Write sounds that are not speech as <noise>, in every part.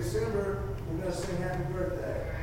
December, we're going to sing happy birthday.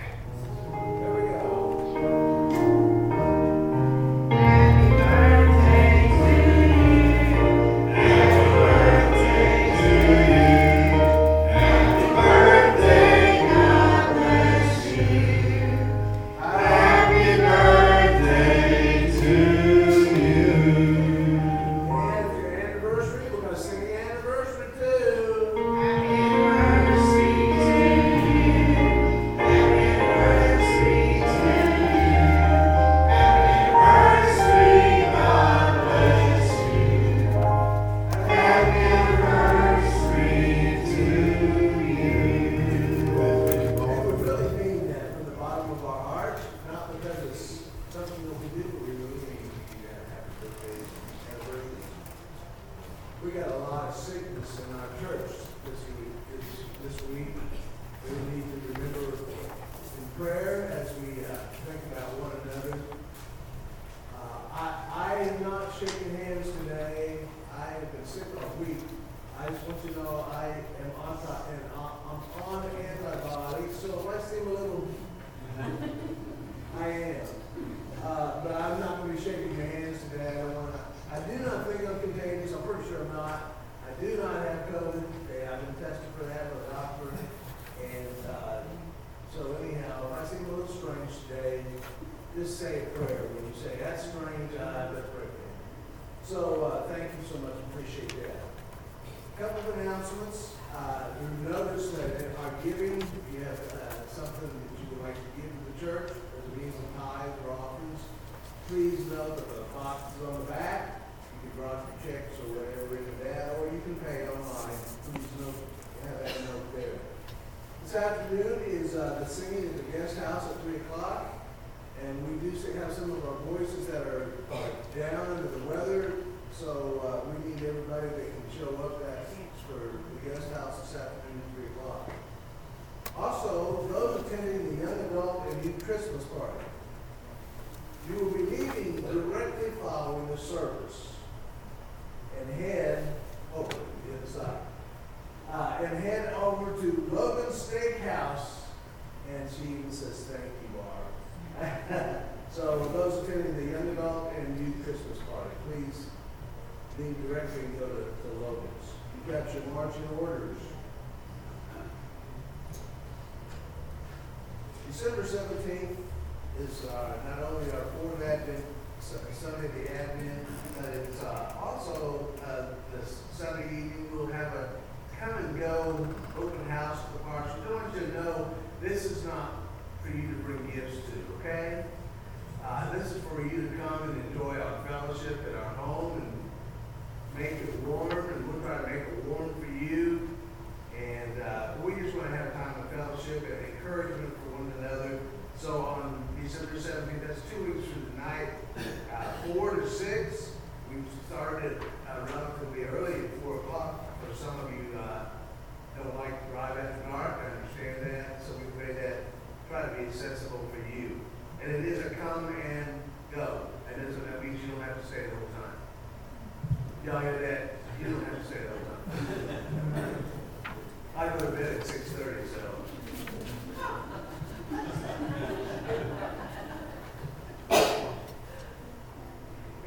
hey,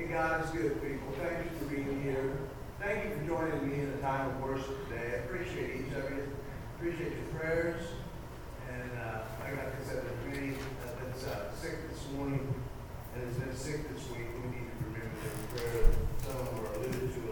God good, people. Thank you for being here. Thank you for joining me in a time of worship today. Appreciate each of you. Appreciate your prayers. And uh, I got this at the uh, uh, sick this morning and has been sick this week. We need to remember their prayer. Some of them are alluded to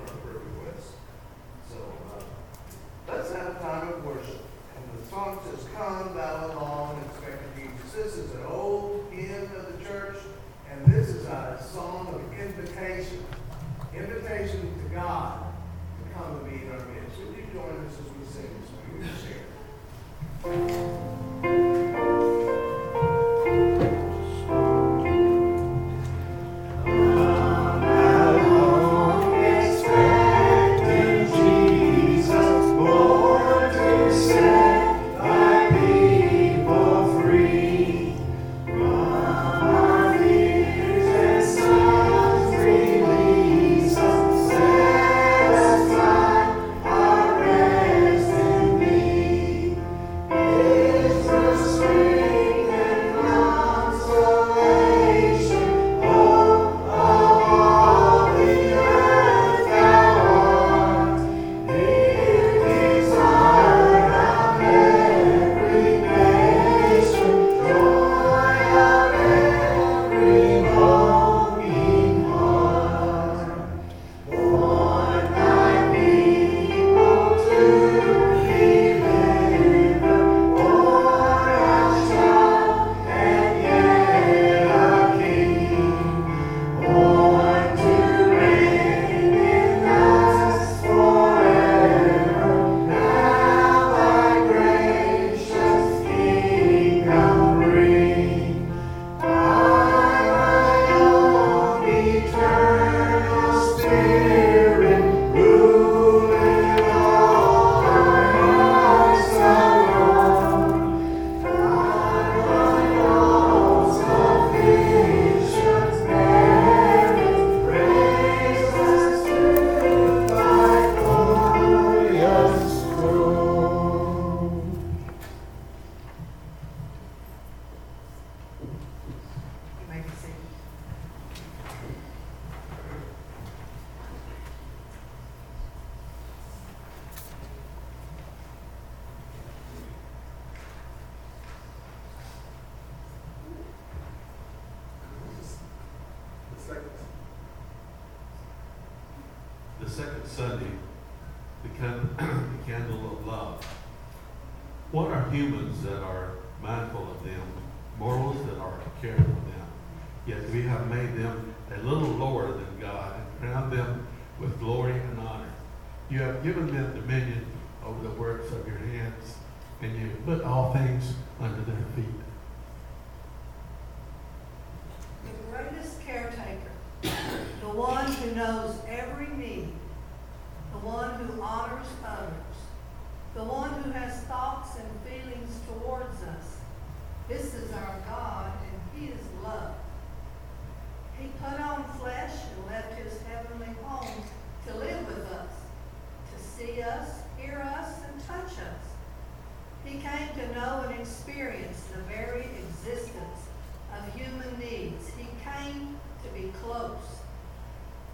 claim to be close.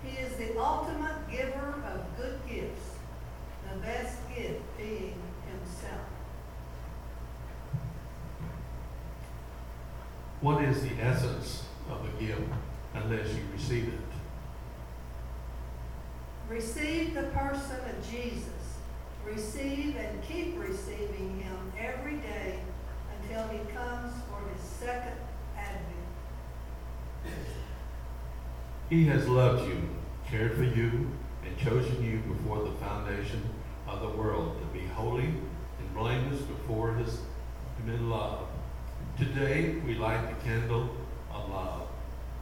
He is the ultimate giver of good gifts, the best gift being himself. What is the essence of a gift unless you receive it? Receive the person of Jesus. Receive and keep receiving him every day until he comes for his second He has loved you, cared for you, and chosen you before the foundation of the world to be holy and blameless before his in love. Today we light the candle of love,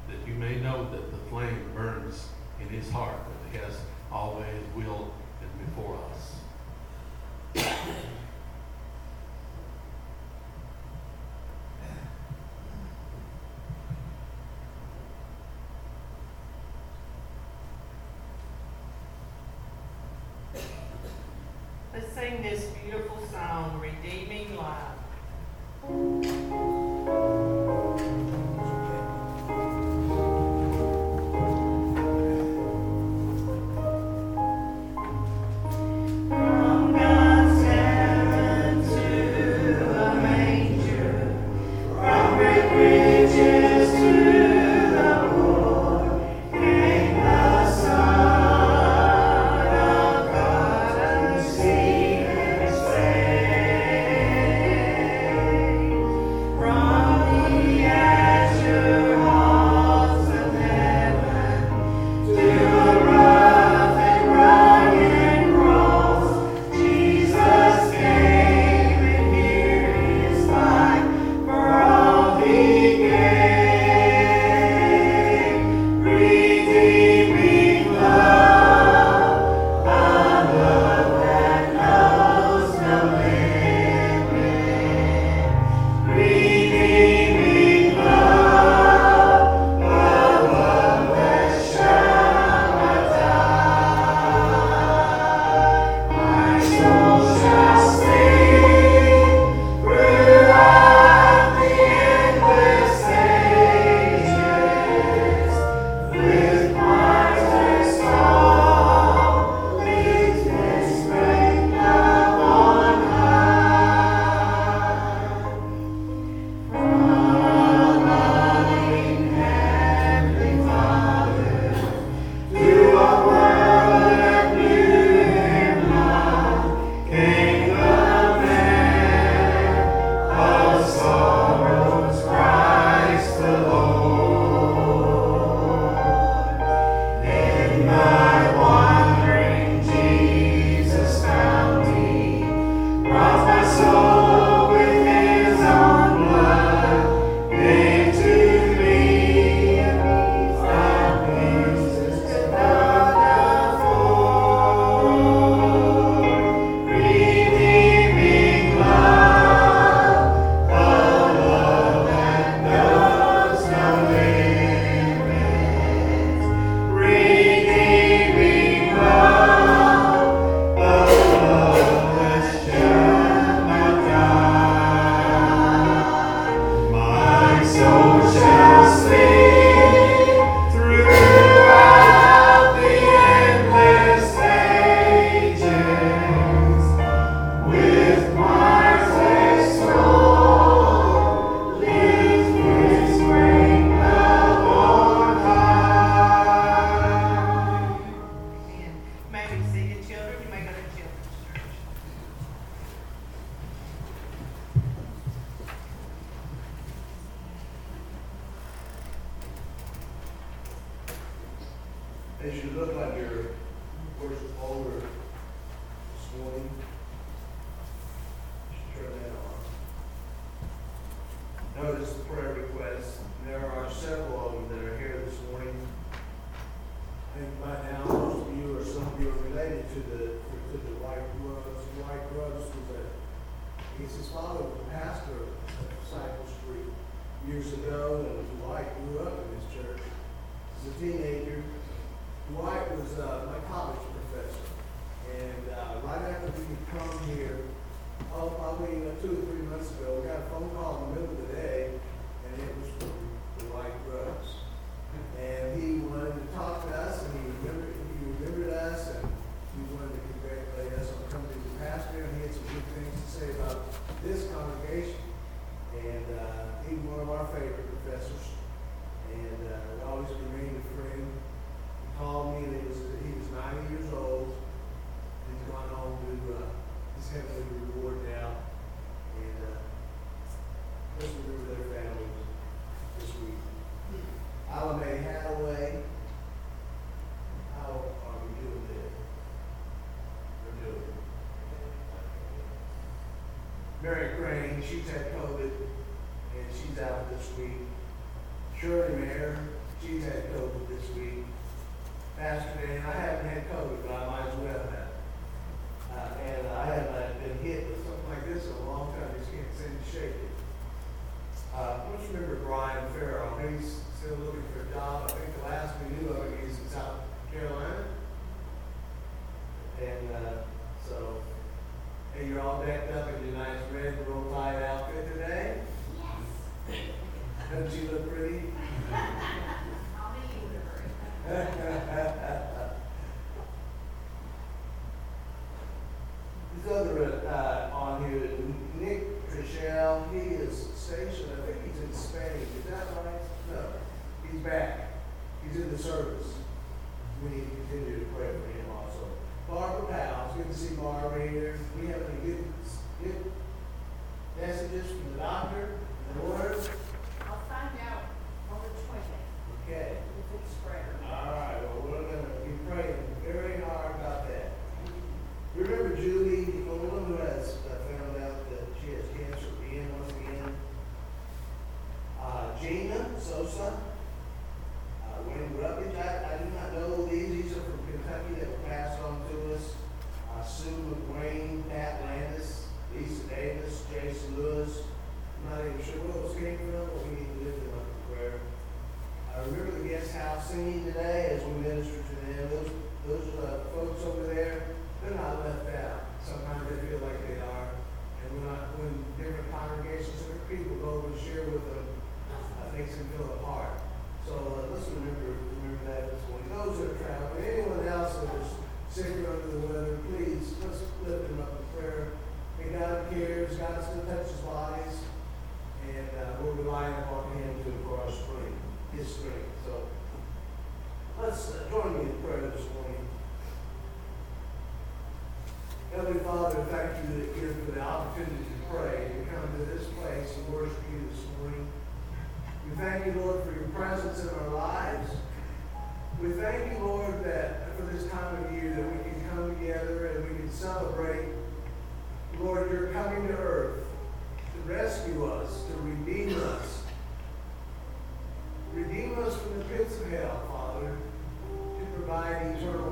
that you may know that the flame burns in his heart, that he has always will and before us. can. So uh, let's remember, remember that as we go are traveling. Anyone else that is sick or under the weather, please let's lift them up in prayer. And God cares. God going to touch his bodies, and uh, we're relying upon Him to for our strength, His strength. So let's uh, join me in prayer this morning. Heavenly Father, thank you again for the opportunity to pray and come to this place and worship you this morning. We thank you, Lord, for your presence in our lives. We thank you, Lord, that for this time of year that we can come together and we can celebrate, Lord, your coming to earth to rescue us, to redeem us. Redeem us from the pits of hell, Father, to provide eternal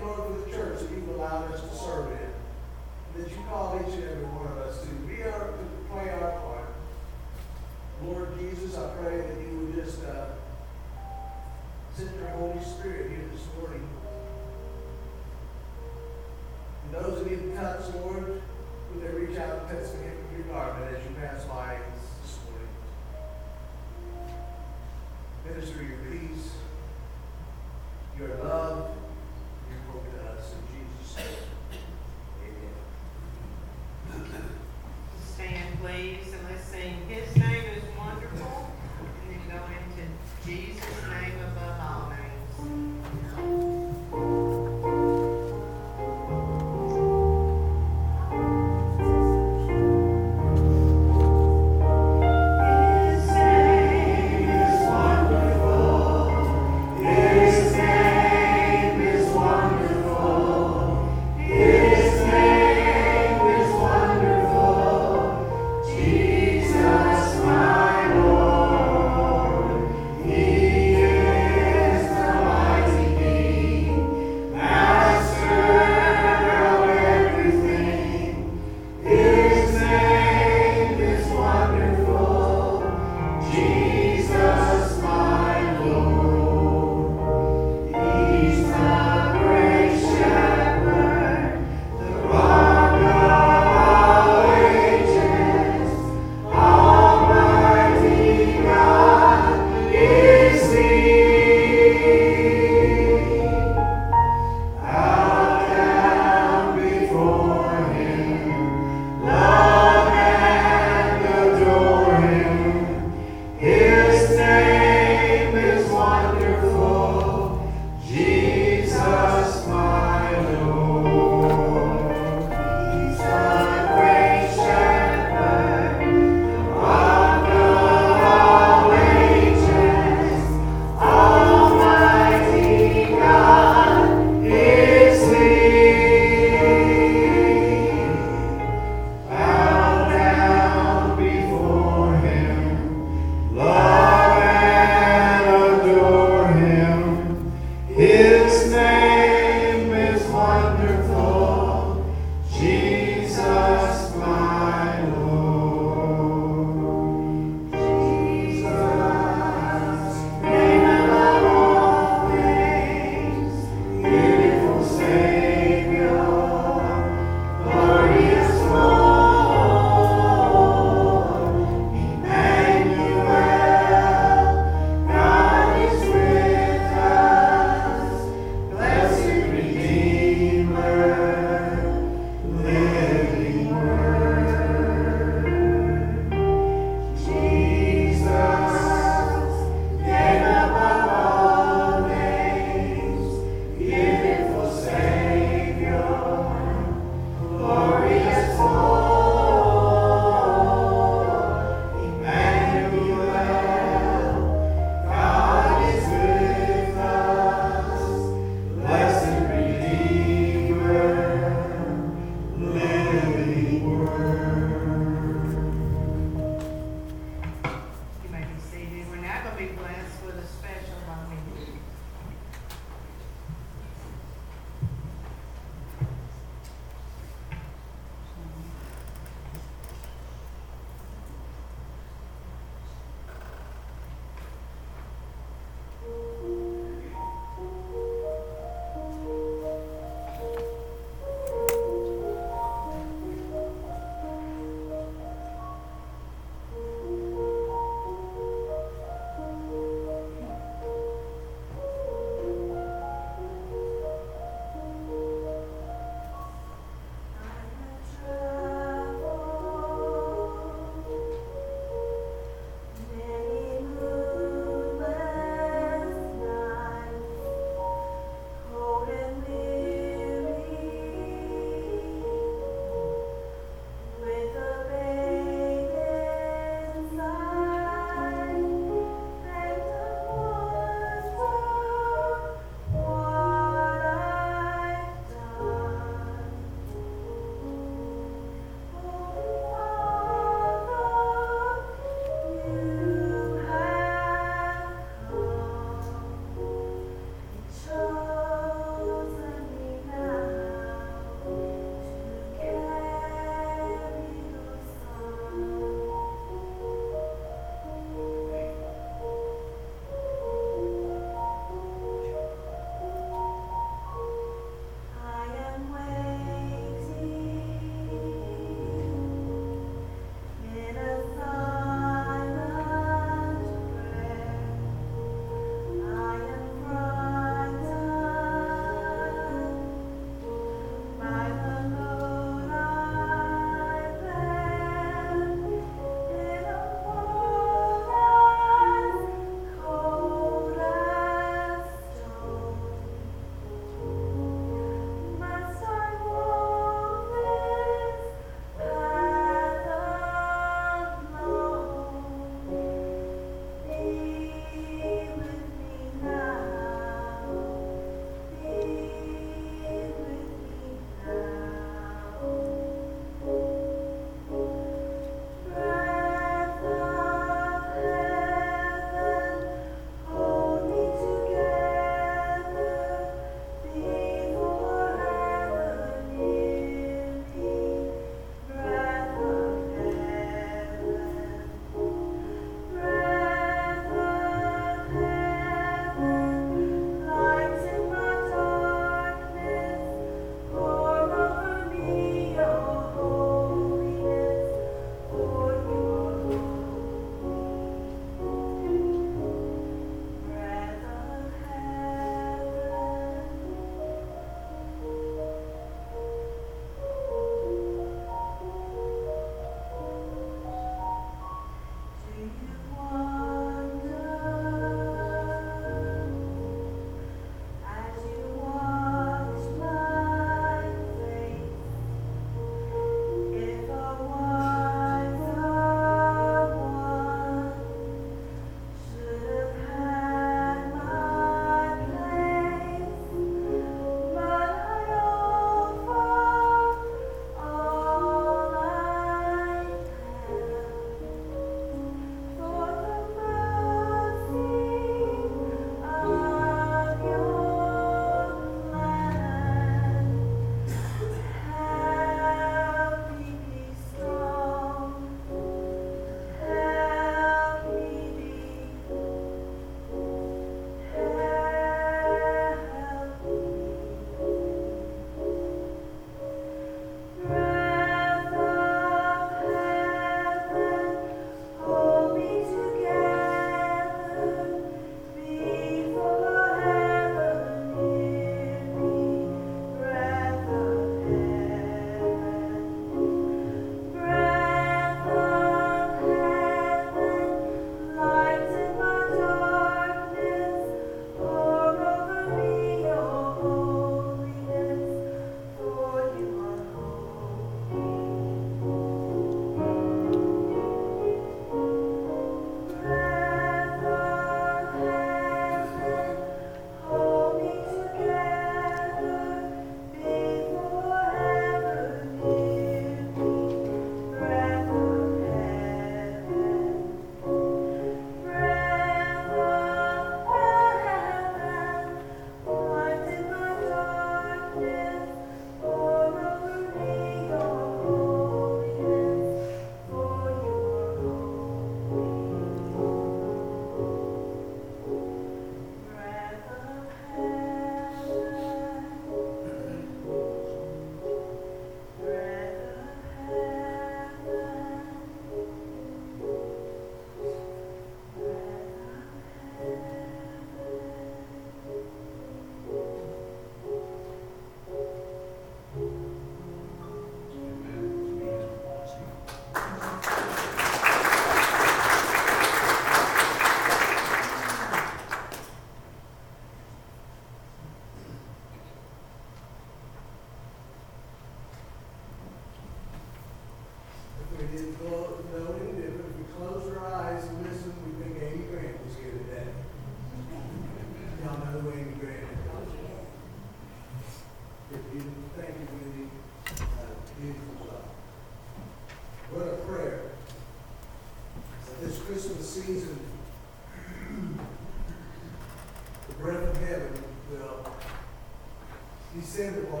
ser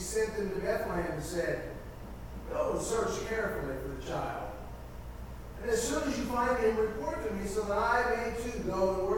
sent them to Bethlehem and said, Go and search carefully for the child. And as soon as you find him, report to me so that I may too go and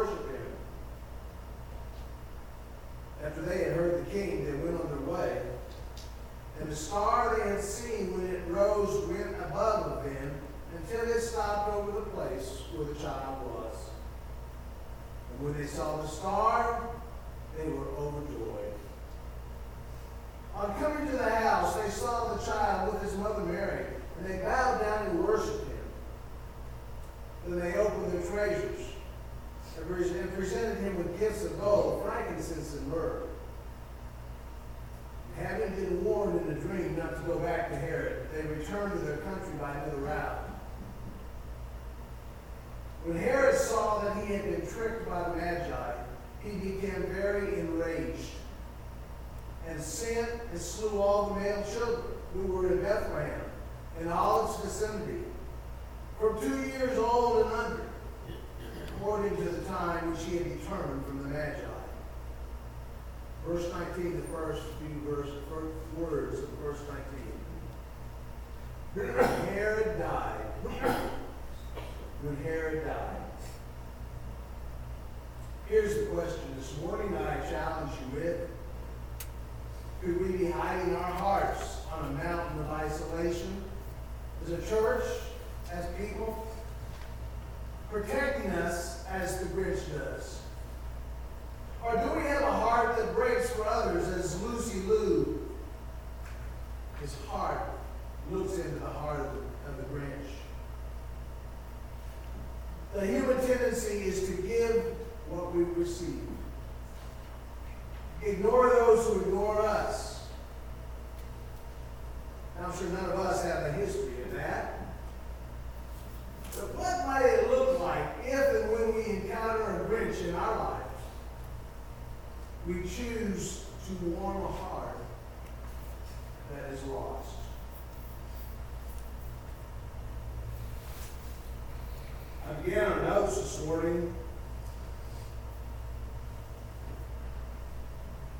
This morning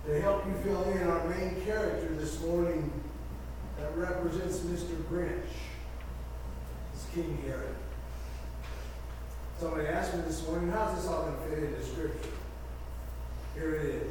to help you fill in our main character this morning that represents Mr. Grinch. It's King Herod. Somebody asked me this morning, how's this all going to fit into Scripture? Here it is.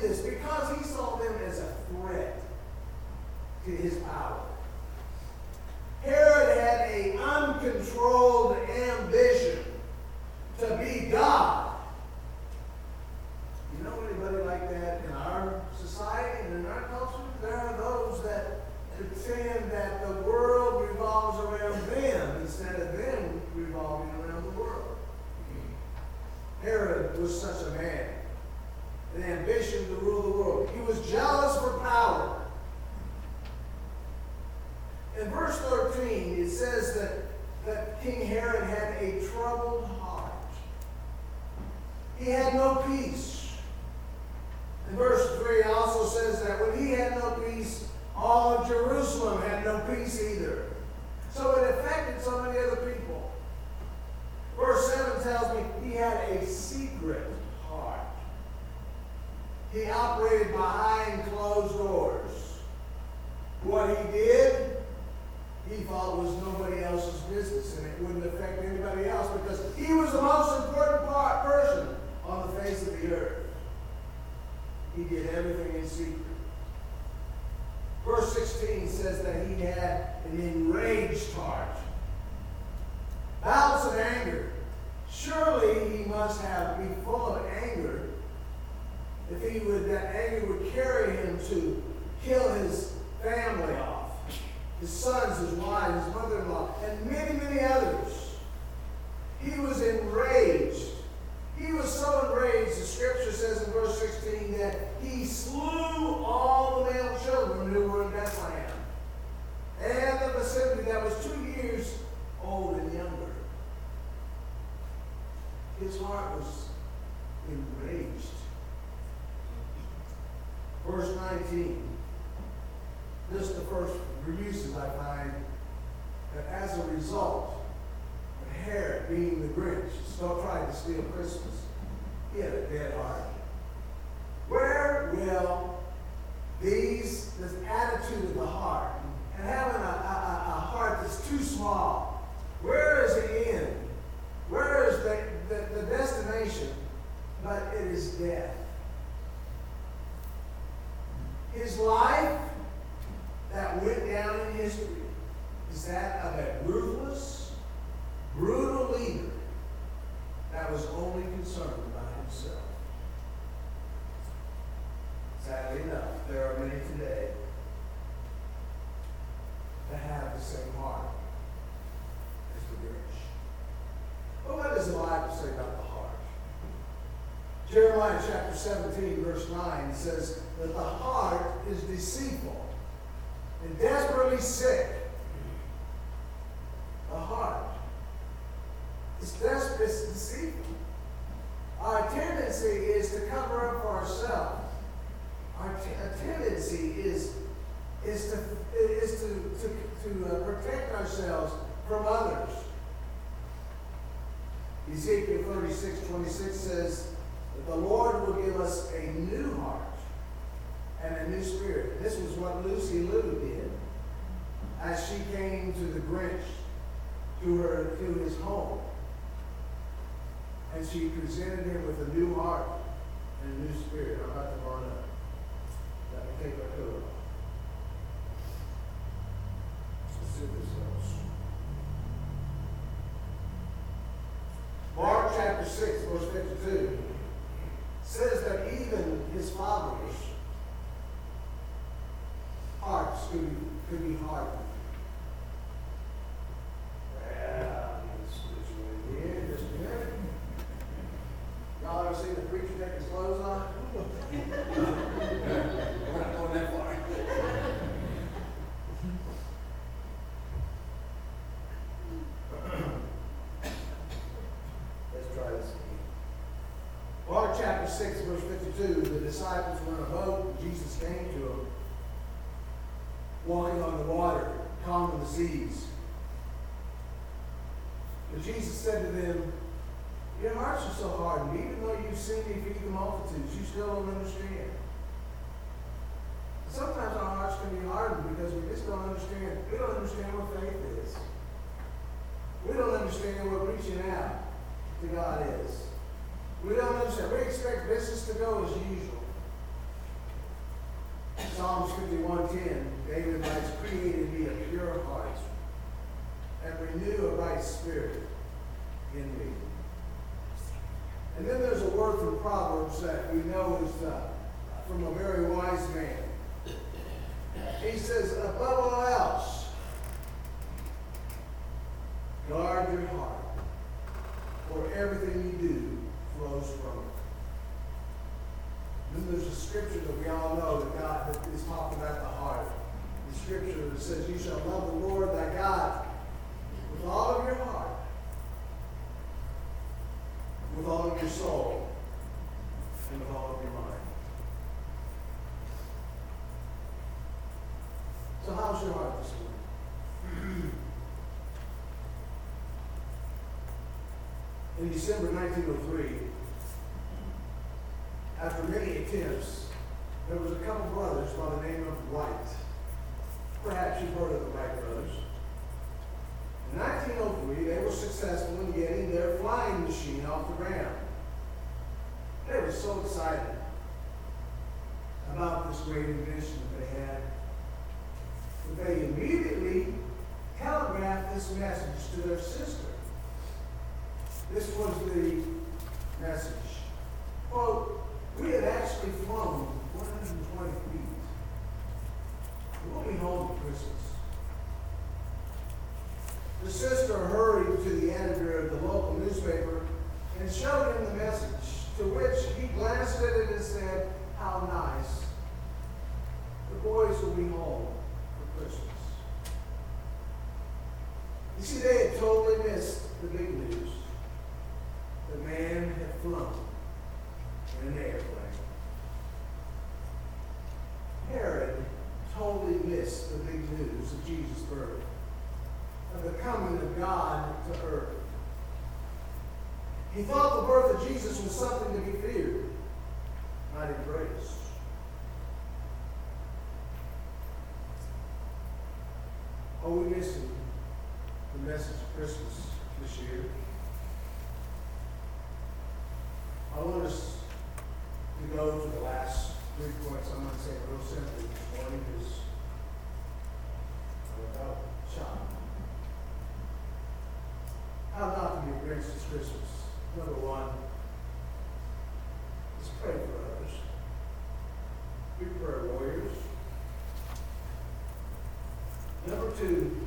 do this because he saw them as a threat to his power. Jeremiah chapter 17, verse 9 says that the heart is deceitful and desperately sick. she presented disciples were in a boat, Jesus came to them, walking on the water, calming the seas. But Jesus said to them, Your hearts are so hardened, even though you've seen me feed the multitudes, you still don't understand. Sometimes our hearts can be hardened because we just don't understand. We don't understand what faith is. We don't understand what reaching out to God is. We don't understand. We expect business to go as usual. Psalms 51.10, David writes, Create in me a pure heart and renew a right spirit in me. And then there's a word from Proverbs that we know is uh, from a very wise man. He says, above all else, guard your heart, for everything you do flows from it. Then there's a scripture that we all know that God that is talking about the heart. The that says, You shall love the Lord thy God with all of your heart, with all of your soul, and with all of your mind. So how's your heart this morning? <clears throat> In December 1903, after many attempts, there was a couple brothers by the name of Wright. Heard of the Wright brothers. In 1903, they were successful in getting their flying machine off the ground. They were so excited about this great invention that they had that they immediately telegraphed this message to their sister. This was the message. Quote, we have actually flown 120 feet. We'll be home for Christmas. The sister hurried to the editor of the local newspaper and showed him the message, to which he glanced at it and said, How nice. The boys will be home for Christmas. You see, they had totally missed the big news. The man had flown in an airplane. Herod totally missed the big news of Jesus' birth, of the coming of God to earth. He thought the birth of Jesus was something to be feared, not embraced. Are we missing the message Christmas this year? I want us to go to the last three points. I'm going to say real simply this morning uh, because I'm about shot. How not to be Grinch this Christmas. Number one, let's pray for others. Be prayer warriors. Number two,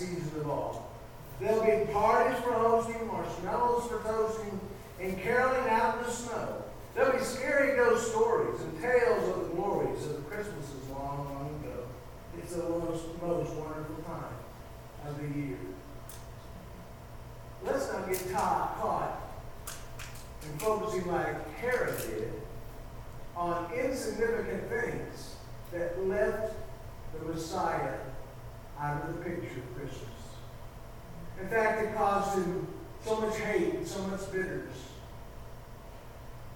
season of all. There'll be parties for hosting, marshmallows for toasting, and caroling out in the snow. There'll be scary ghost stories and tales of the glories of the Christmases long, long ago. It's the most, most wonderful time of the year. Let's not get caught, caught in focusing like Herod did on insignificant things that left the Messiah out of the picture of Christmas. In fact, it caused him so much hate and so much bitterness.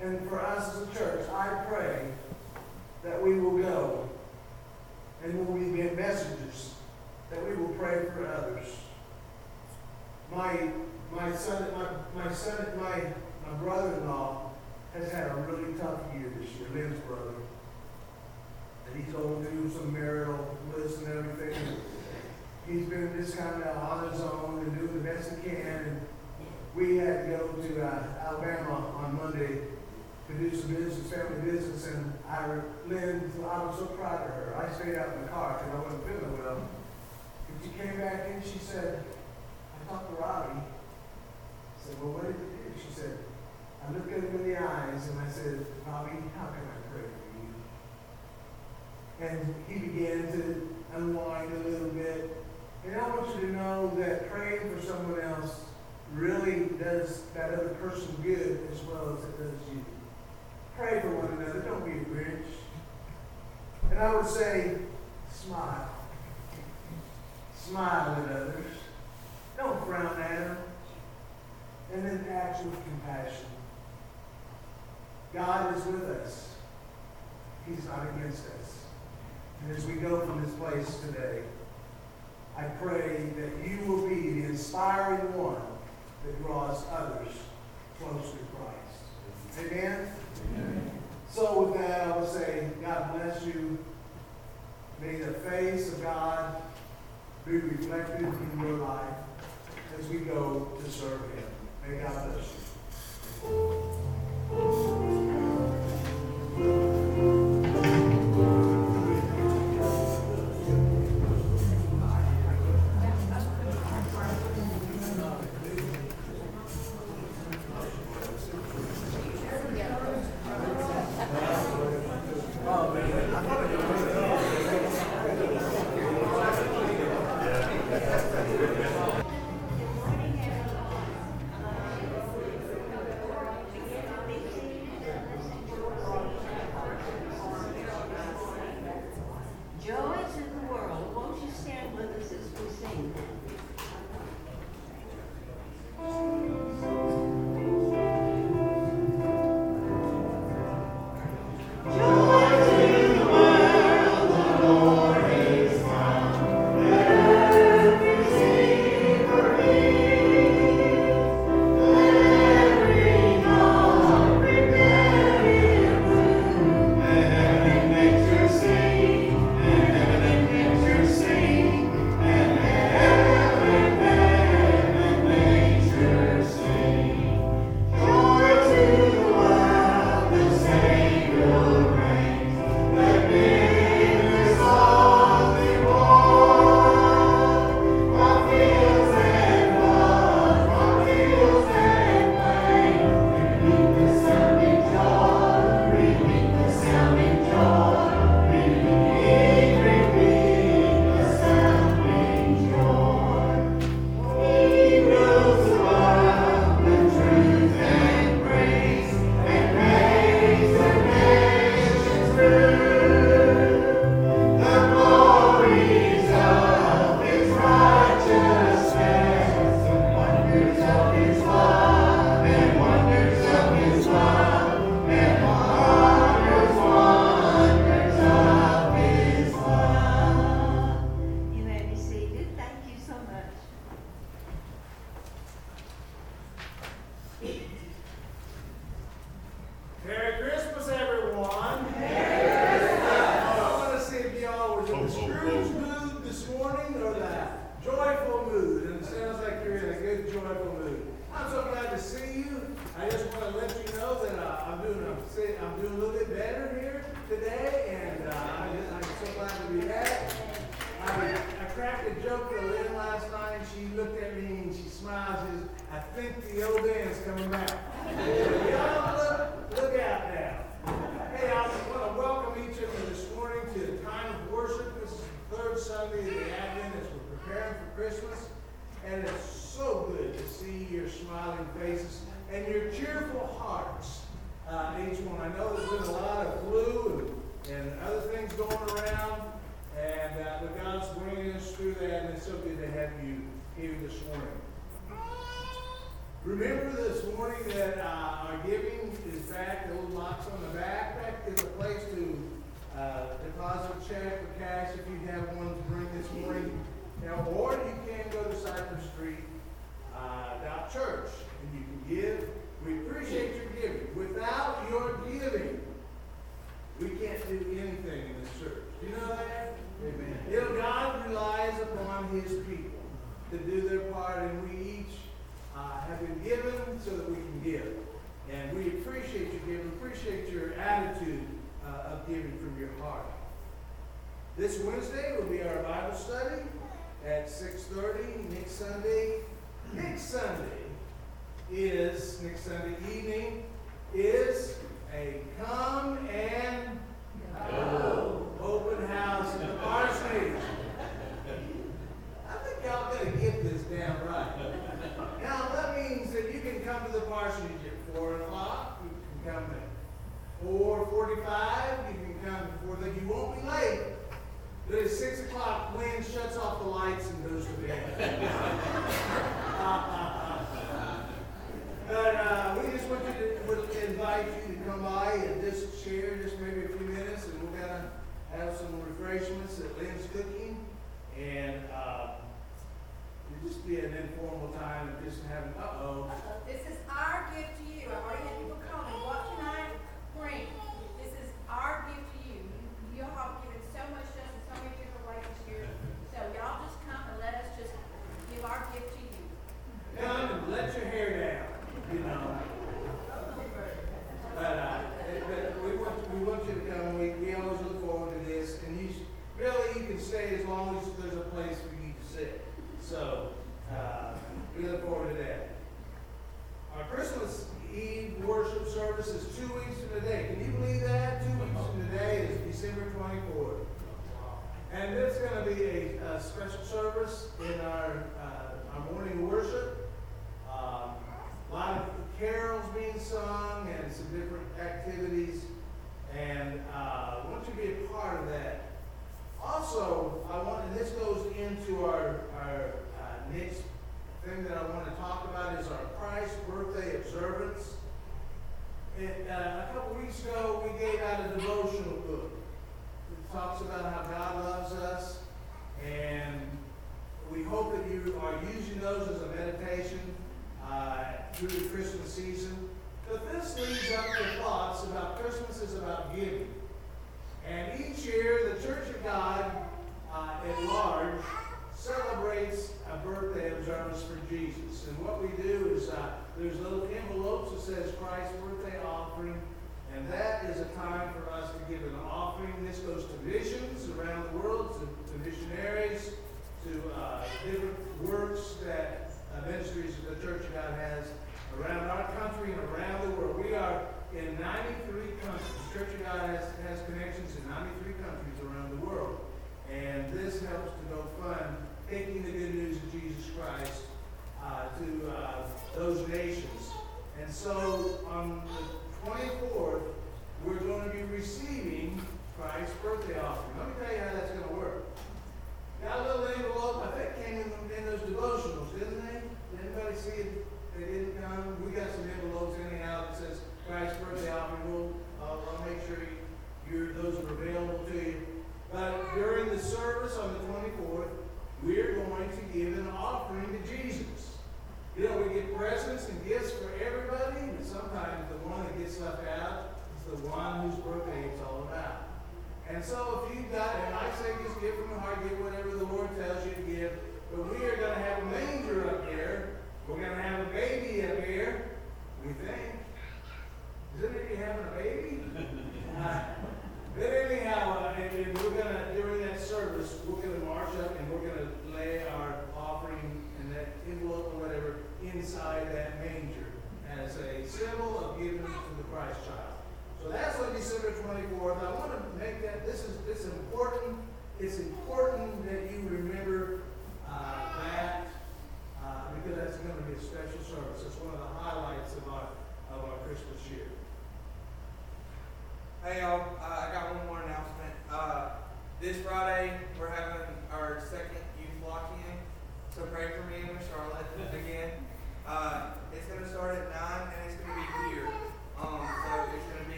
And for us as a church, I pray that we will go and we get messages, that we will pray for others. My my son, my my son, my my brother-in-law has had a really tough year this year. Lynn's brother, and he's going through some marital bliss and everything. He's been just kind of on his own and doing the best he can. And we had to go to uh, Alabama on Monday to do some business, family business, and I, Lynn, I was so proud of her. I stayed out in the car because I wasn't feeling well. And she came back in, she said, I talked to Robbie. I said, well, what did you do? She said, I looked at him in the eyes and I said, Robbie, how can I pray for you? And he began to unwind a little bit. And I want you to know that praying for someone else really does that other person good as well as it does you. Pray for one another. Don't be a Grinch. And I would say, smile. Smile at others. Don't frown at them. And then act with compassion. God is with us. He's not against us. And as we go from this place today, I pray that you will be the inspiring one that draws others close to Christ. Amen? So with that, I will say, God bless you. May the face of God be reflected in your life as we go to serve Him. May God bless you.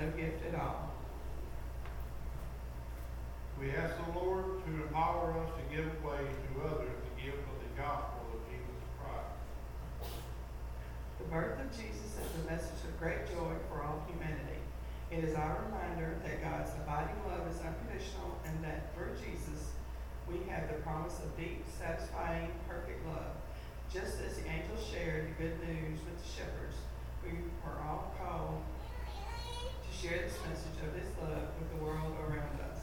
no gift at all. message of His love with the world around us.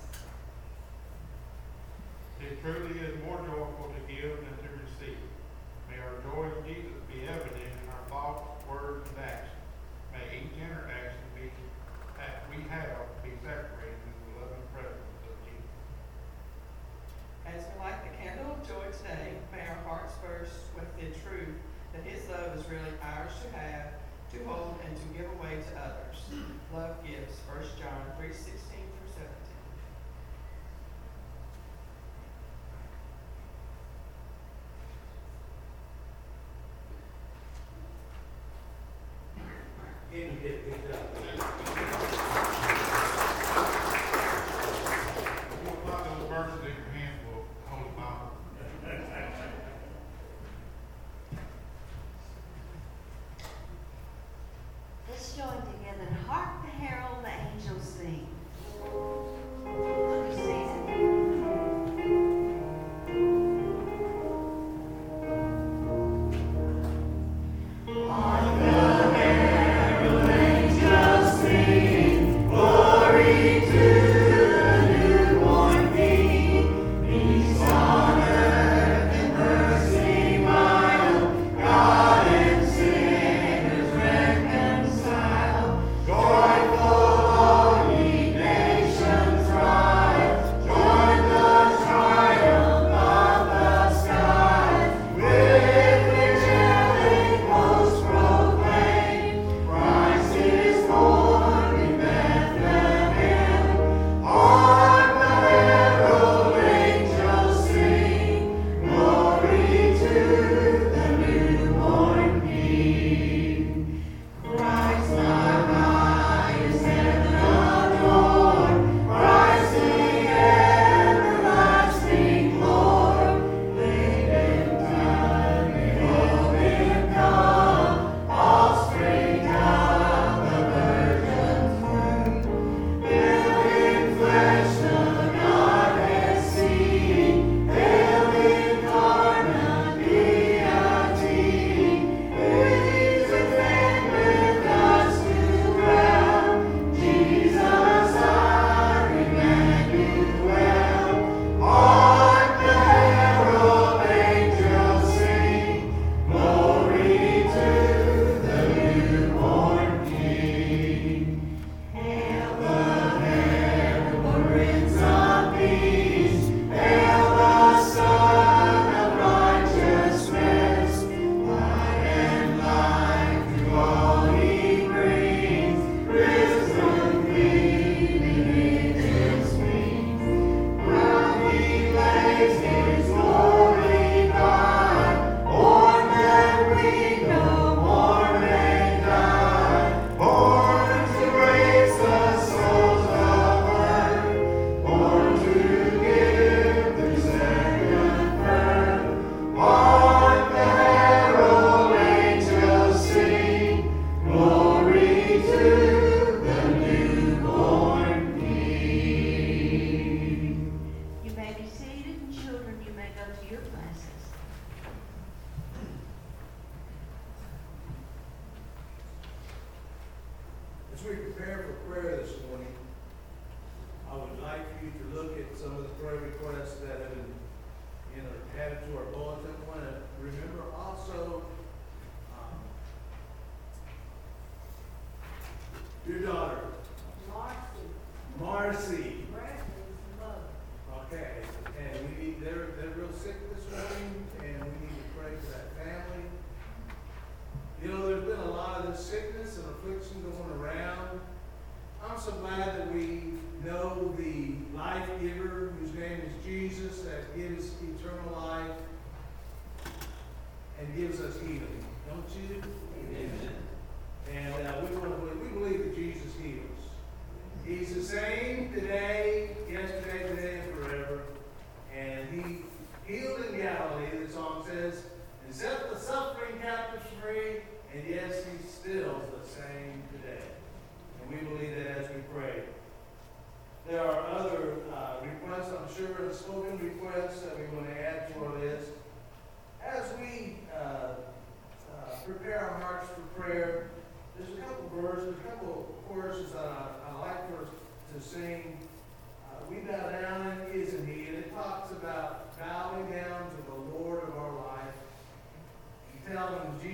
It truly is more joy it, it does.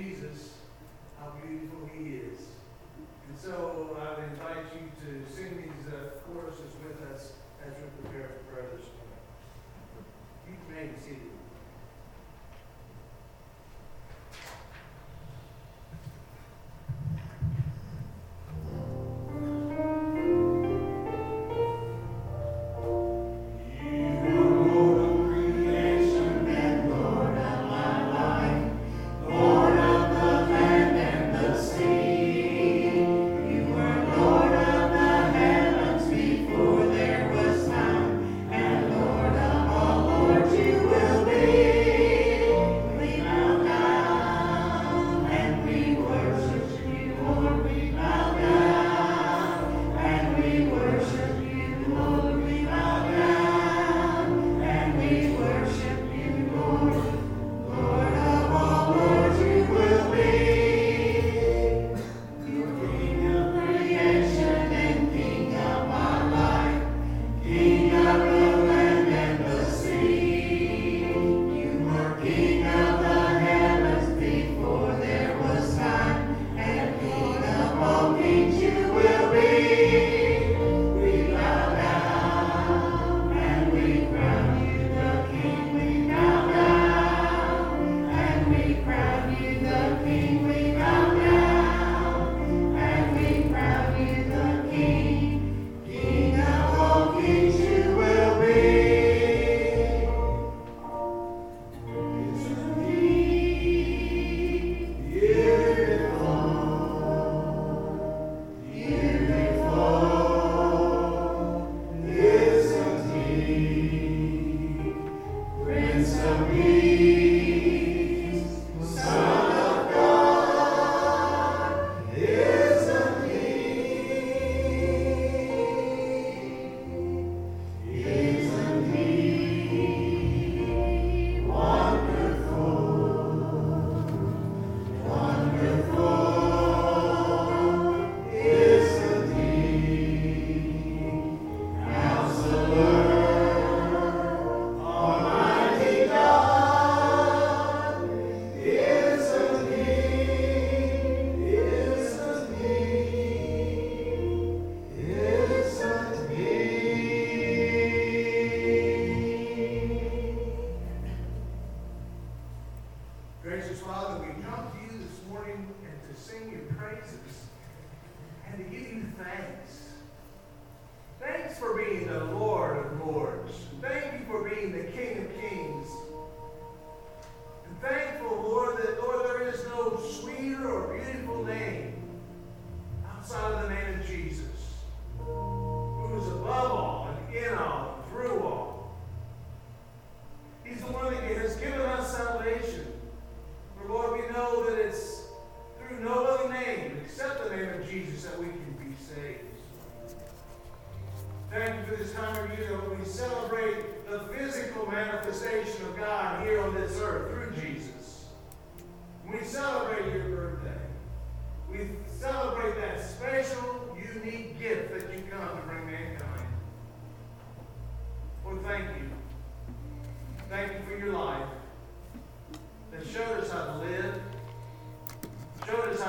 Jesus, how beautiful he is. And so I would invite you to sing these uh, choruses with us as we prepare for prayer this morning. You may be seated.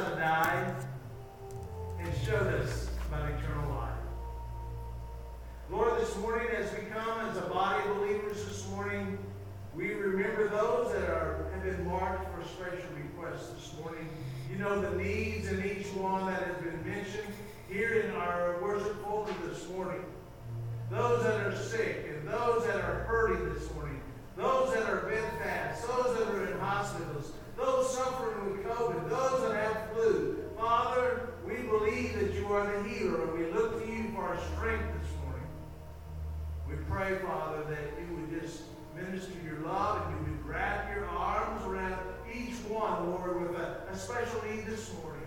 Died and showed us about eternal life. Lord, this morning as we come as a body of believers this morning, we remember those that are have been marked for special requests this morning. You know the needs in each one that has been mentioned here in our worship folder this morning. Those that are sick and those that are hurting this morning. Those that are bedfast, those that are in hospitals, those suffering with COVID, those that have flu. Father, we believe that you are the healer and we look to you for our strength this morning. We pray, Father, that you would just minister your love and you would wrap your arms around each one, Lord, with a, a special need this morning.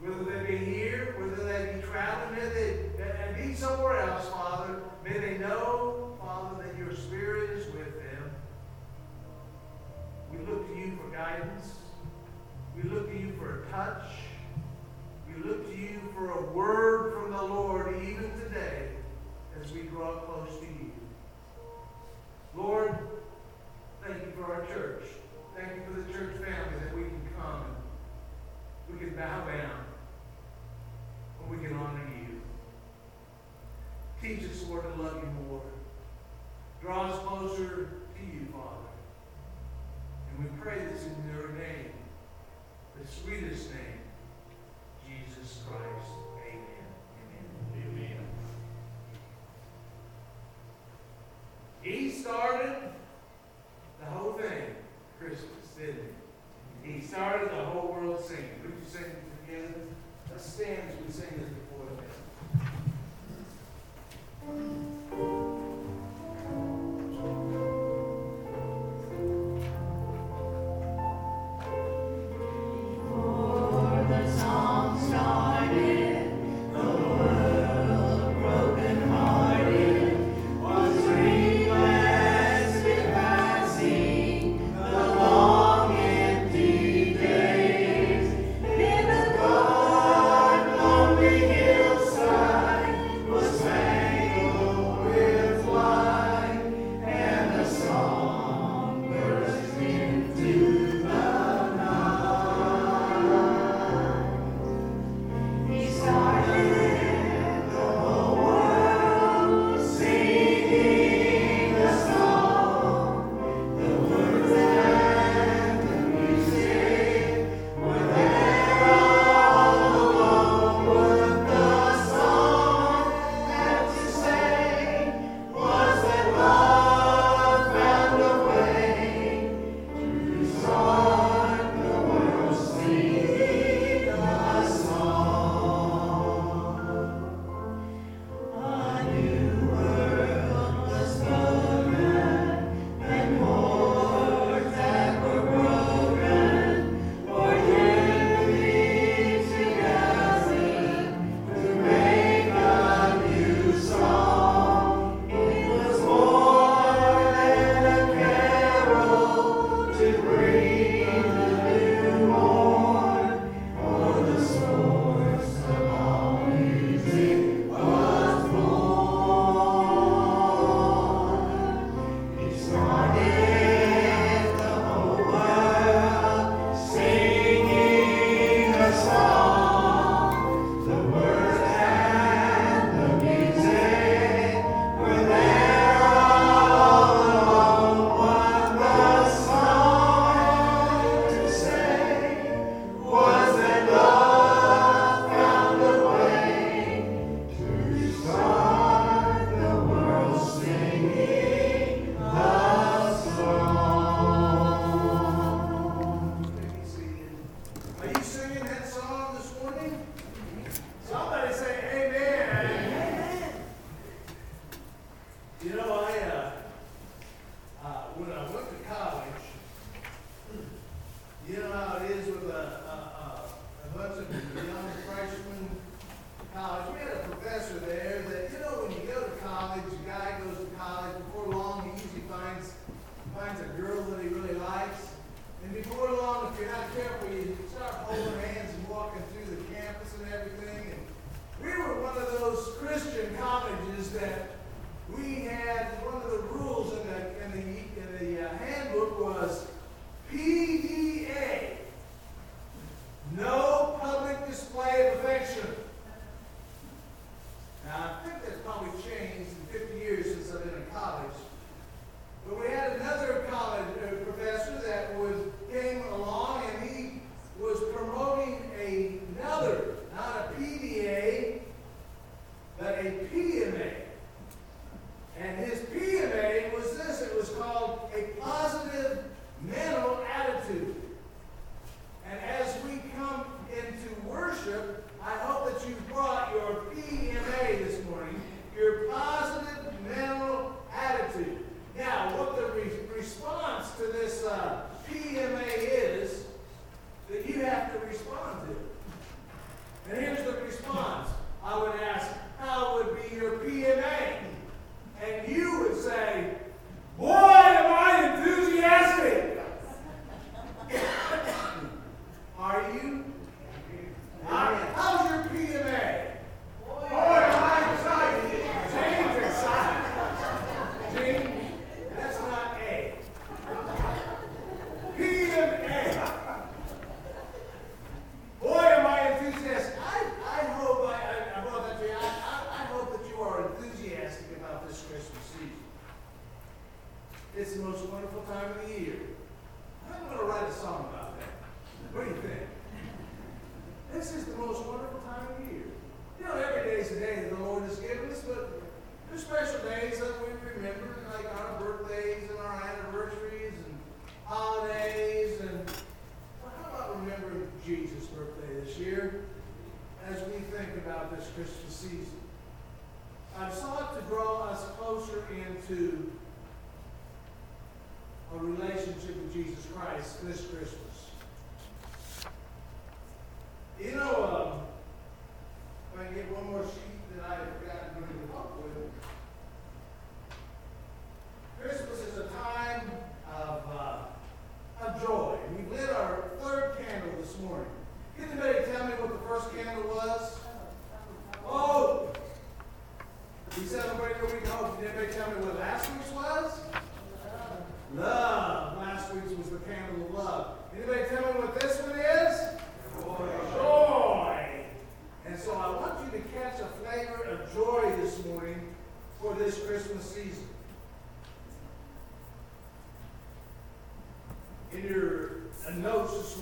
Whether they be here, whether they be traveling, whether they be somewhere else, Father, may they know, Father, that your Spirit is with. We look to you for guidance. We look to you for a touch. We look to you for a word from the Lord even today as we draw close to you. Lord, thank you for our church. Thank you for the church family that we can come and we can bow down and we can honor you. Teach us, Lord, to love you more. Draw us closer to you, Father. And we pray this in your name, the sweetest name, Jesus Christ. Amen. Amen. Amen. He started the whole thing, Christmas, didn't he? He started the whole world singing. Would you sing together? Let's stand as we sing this before the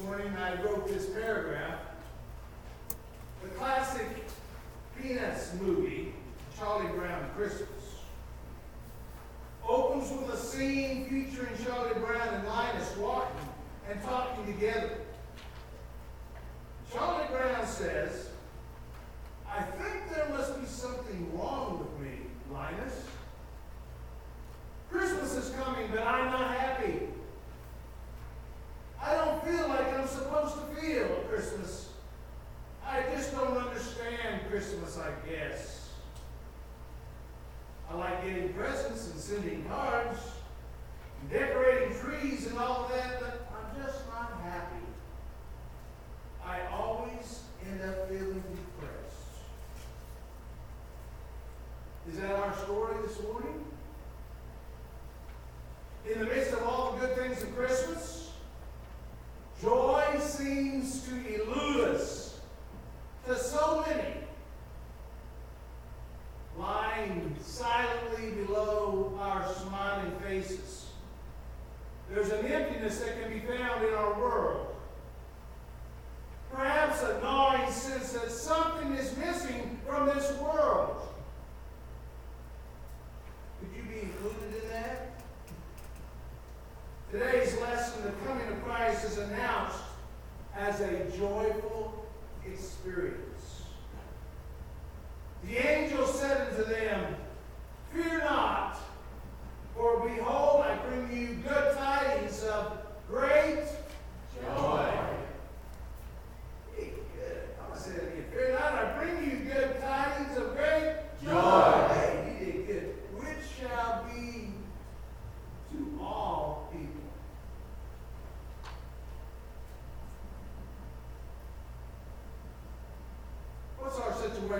morning I wrote this paragraph. The classic Peanuts movie, Charlie Brown Christmas,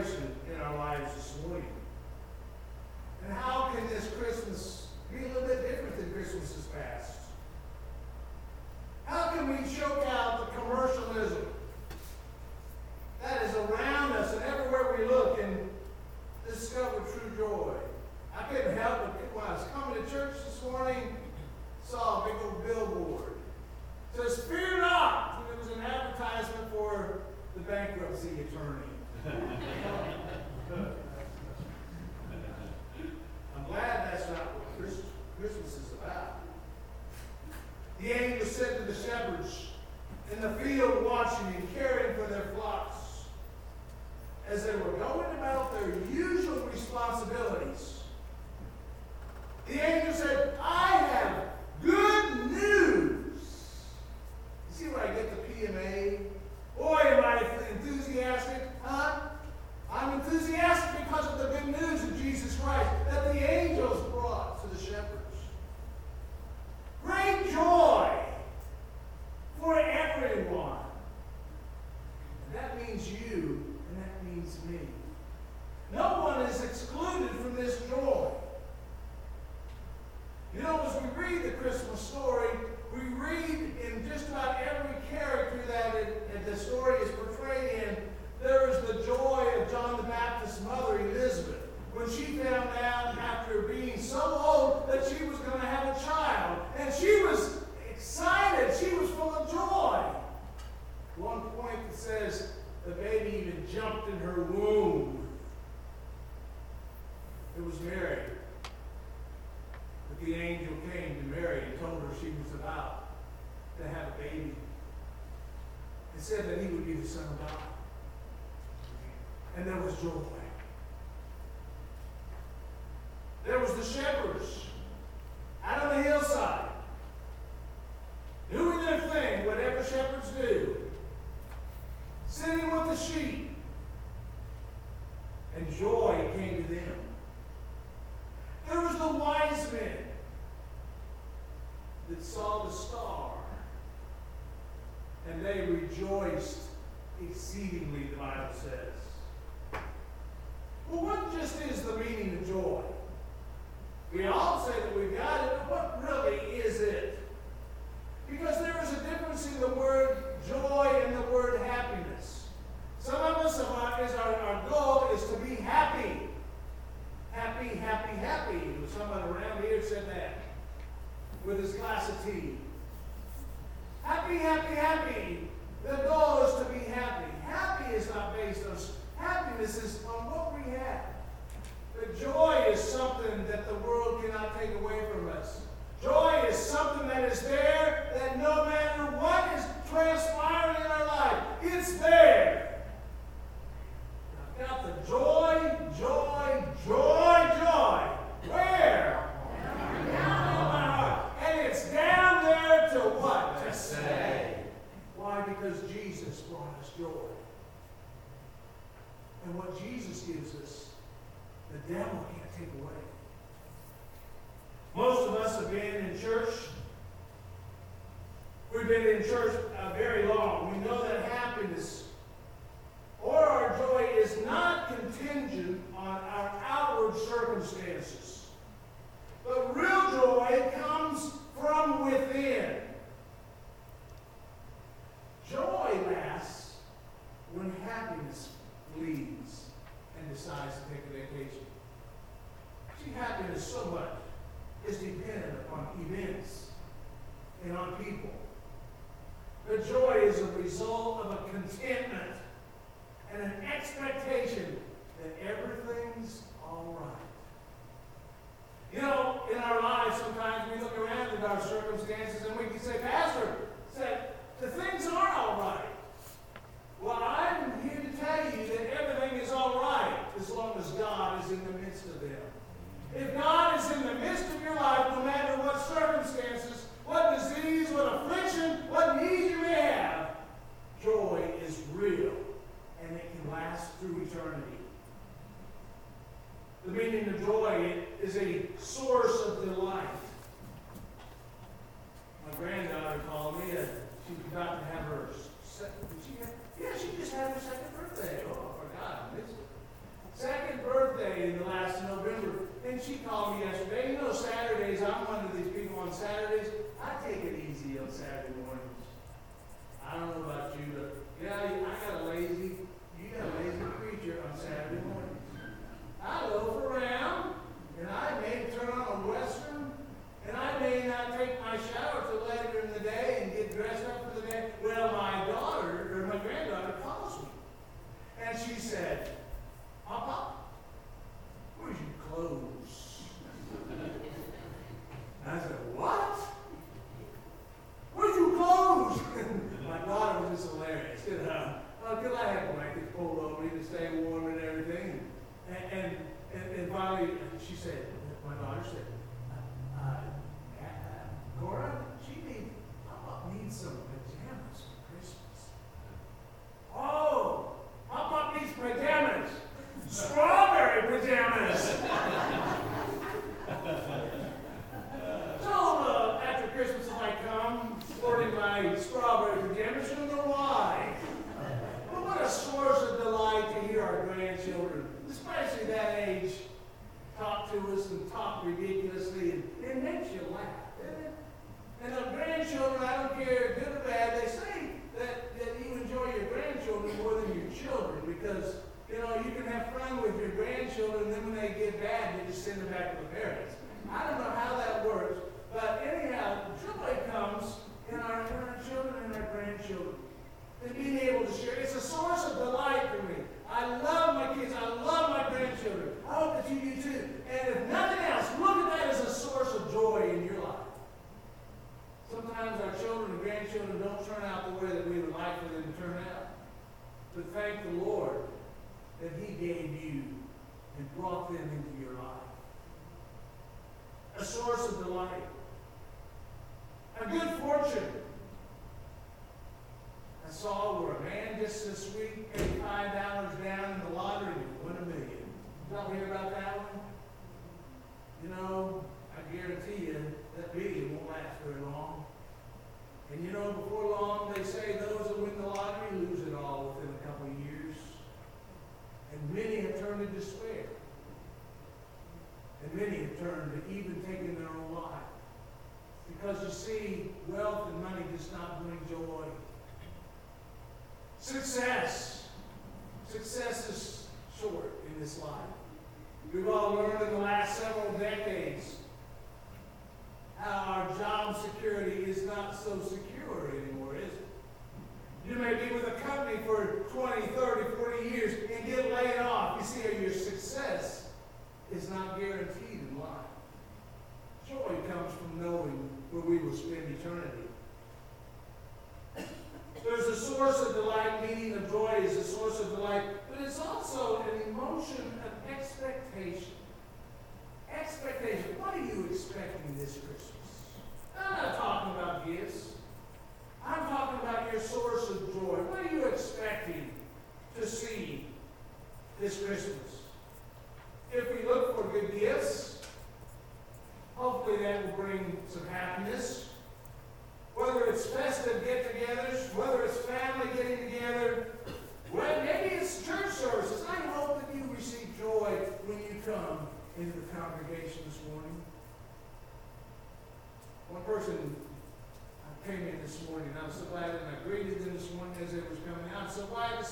situation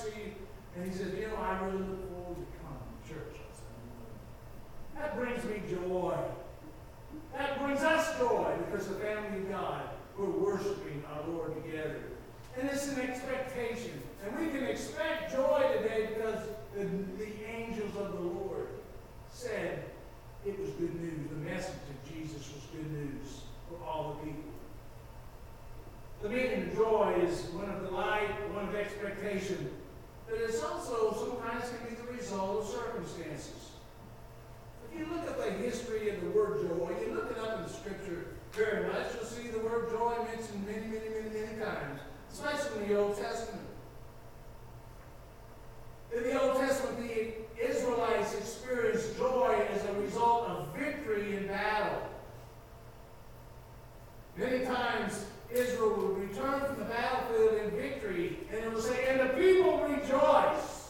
And he said, you know, I really look forward to coming to church. That brings me joy. That brings us joy because the family of God, we're worshiping our Lord together. And it's an expectation. And we can expect joy today because the, the angels of the Lord said it was good news. The message of Jesus was good news for all the people. The meaning of joy is one of delight, one of expectation, but it's also sometimes can be the result of circumstances. If you look at the history of the word joy, you look it up in the scripture very much, you'll see the word joy mentioned many, many, many, many times, especially in the Old Testament. In the Old Testament, the Israelites experienced joy as a result of victory in battle. Many times, Israel would return from the battlefield in victory, and it would say, and the people rejoiced.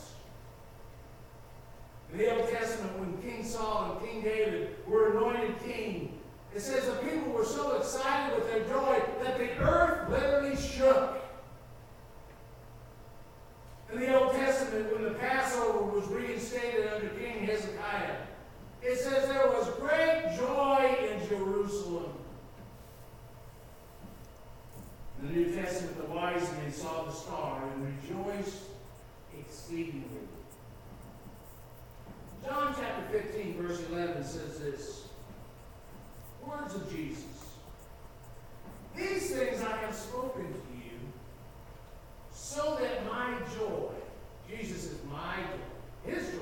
In the Old Testament, when King Saul and King David were anointed king, it says the people were so excited with their joy that the earth literally shook. In the Old Testament, when the Passover was reinstated under King Hezekiah, it says there was great joy in Jerusalem. The New Testament, the wise men saw the star and rejoiced exceedingly. John chapter 15, verse 11 says this Words of Jesus. These things I have spoken to you, so that my joy, Jesus is my joy, his joy,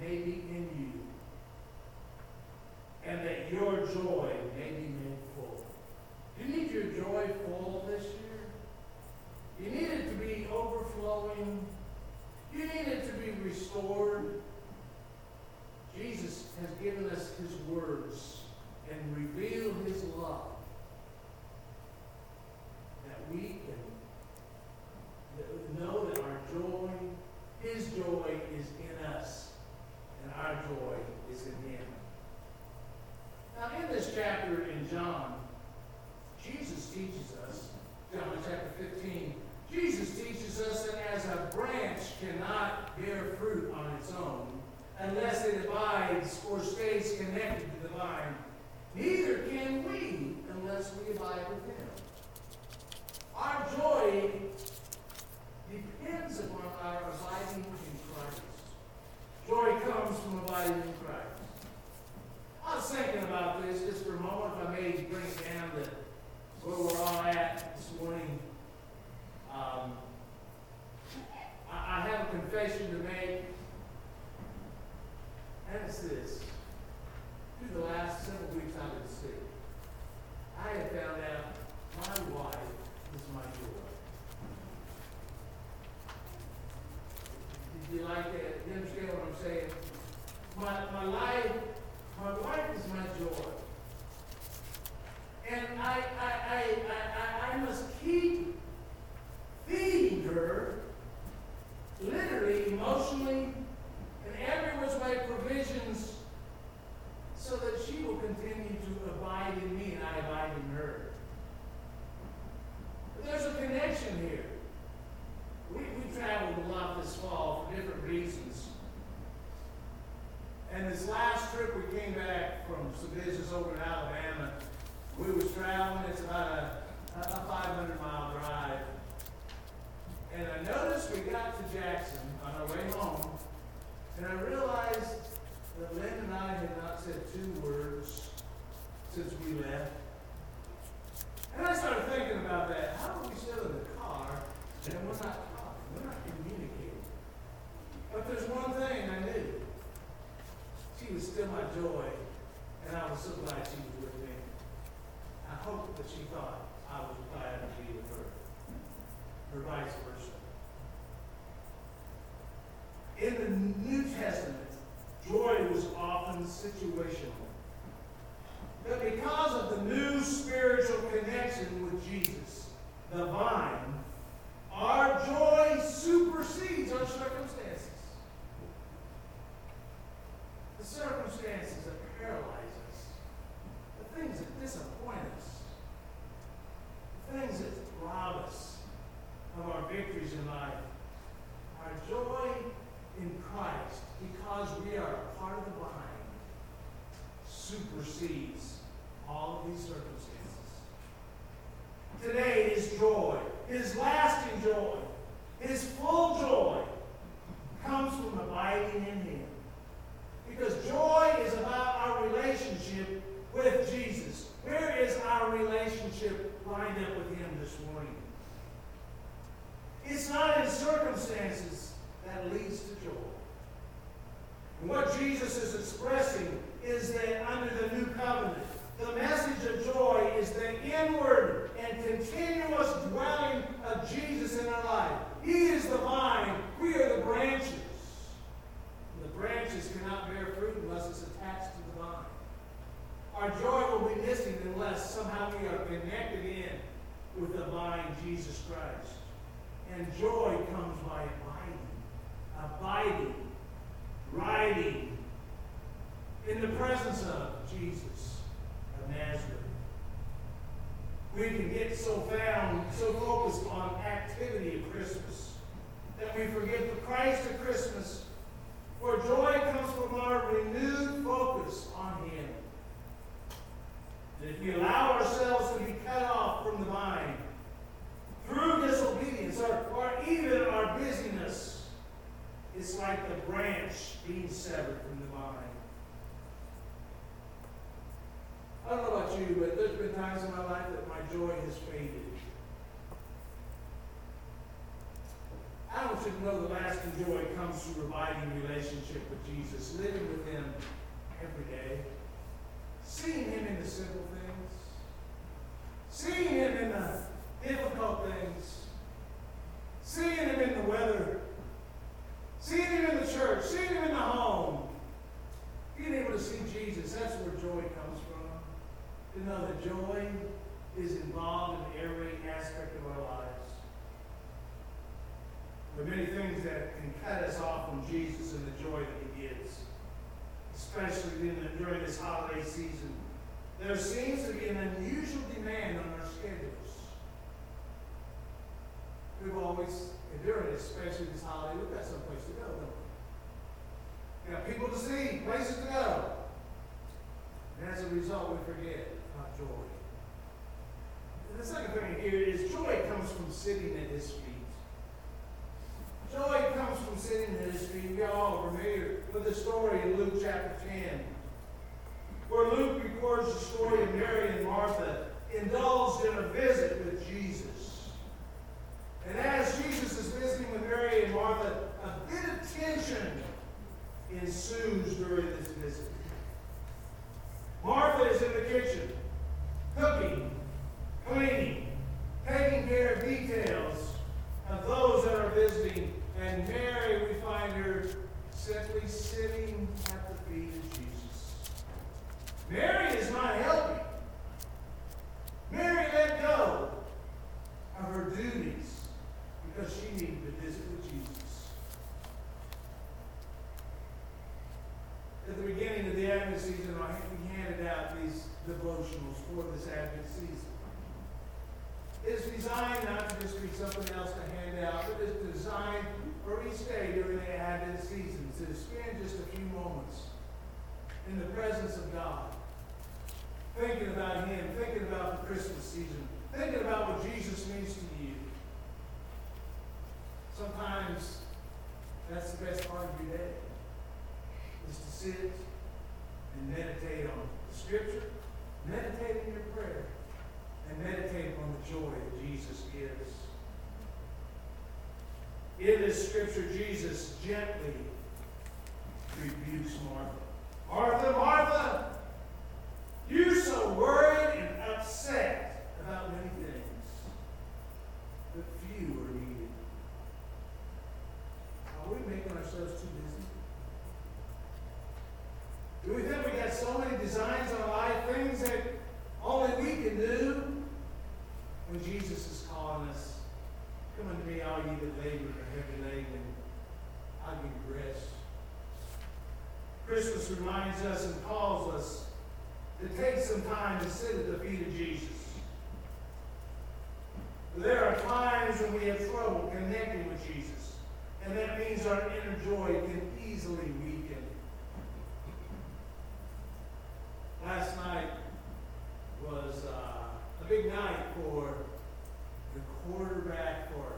may be in you, and that your joy may be. You need your joy full this year. You need it to be overflowing. You need it to be restored. Jesus has given us his words and revealed his love that we can know that our joy, his joy is in us and our joy is in him. Now in this chapter in John, Jesus teaches us, John chapter 15, Jesus teaches us that as a branch cannot bear fruit on its own unless it abides or stays connected to the vine, neither can we unless we abide with him. Our joy depends upon our abiding in Christ. Joy comes from abiding in Christ. I was thinking about this just for a moment, if I may bring it down to where we're all at this morning. Um, I, have a confession to make, and it's this. Through the last several weeks I've been sick, I have found out my wife is my joy. Did you like that? You understand what I'm saying? My, my life, my wife is my joy. And I, I, I, I, I, must keep feeding her, literally, emotionally, and every which way provisions, so that she will continue to abide in me and I abide in her. But there's a connection here. We, we traveled a lot this fall for different reasons. And this last trip, we came back from some business over in Alabama. Was traveling, it's about a, a a 500 mile drive. And I noticed we got to Jackson on our way home, and I realized that Lynn and I had not said two words since we left. And I started thinking about that. How are we still in the car and we're not talking? We're not communicating. But there's one thing I knew. She was still my joy, and I was so glad she was with me. Hope that she thought I was glad to be with her, or vice versa. In the New Testament, joy was often situational. But because of the new spiritual connection with Jesus, the vine, our joy supersedes our circumstances. The circumstances that paralyze us, the things that disappoint us, things that rob us of our victories in life, our joy in Christ, because we are part of the vine, supersedes all of these circumstances. Today is joy, his lasting joy, his full joy comes from abiding in him. Because joy is about our relationship with Jesus. Where is our relationship lined up with him this morning? It's not in circumstances that leads to joy. And what Jesus is expressing is that under the new covenant, the message of joy is the inward and continuous dwelling of Jesus in our life. He is the vine, we are the branches. The branches cannot bear fruit unless it's attached. Our joy will be missing unless somehow we are connected in with the vine, Jesus Christ. And joy comes by abiding, abiding, riding in the presence of Jesus of Nazareth. We can get so found, so focused on activity of Christmas that we forget the Christ of Christmas, where joy comes from our renewed focus on Him. And if we allow ourselves to be cut off from the vine through disobedience or, or even our busyness, it's like the branch being severed from the vine. I don't know about you, but there's been times in my life that my joy has faded. I want you to know the lasting joy comes through abiding relationship with Jesus, living with Him every day, seeing Him in the simple things, seeing Him in the difficult things, seeing Him in the weather, seeing Him in the church, seeing Him in the home, being able to see Jesus. That's where joy comes from. To know that joy is involved in every aspect of our lives. There are many things that can cut us off from Jesus and the joy that especially during this holiday season. There seems to be an unusual demand on our schedules. We've always, during especially this holiday, we've got someplace to go, don't we? We got people to see, places to go. And as a result, we forget about joy. And the second thing here is joy comes from sitting at His feet. Joy comes from sitting at his feet. We all familiar with the story in Luke chapter 10, where Luke records the story of Mary and Martha indulged in a visit with Jesus. And as Jesus is visiting with Mary and Martha, a bit of tension ensues during this visit. Martha is in the kitchen, cooking, cleaning, taking care of details of those that are visiting. And Mary, we find her simply sitting at the feet of Jesus. Mary is not helping. Mary let go of her duties because she needed to visit with Jesus. At the beginning of the Advent season, I we handed out these devotionals for this Advent season. It's designed not to just be something else to hand out, but it's designed for each day during the Advent season to spend just a few moments in the presence of God, thinking about Him, thinking about the Christmas season, thinking about what Jesus means to you. Sometimes that's the best part of your day, is to sit and meditate on the Scripture, meditate in your prayer, and meditate on the joy that Jesus gives. In this Scripture, Jesus gently rebukes Martha. Martha, Martha, you're so worried and upset about many things, but few are needed. Are we making ourselves too busy? Do we think we got so many designs on life, things that only we can do? When Jesus is calling us, come unto me, all ye that labor and are heavy laden, I'll give you rest. Christmas reminds us and calls us to take some time to sit at the feet of Jesus. There are times when we have trouble connecting with Jesus, and that means our inner joy can easily weaken. Last night was uh, a big night for the quarterback for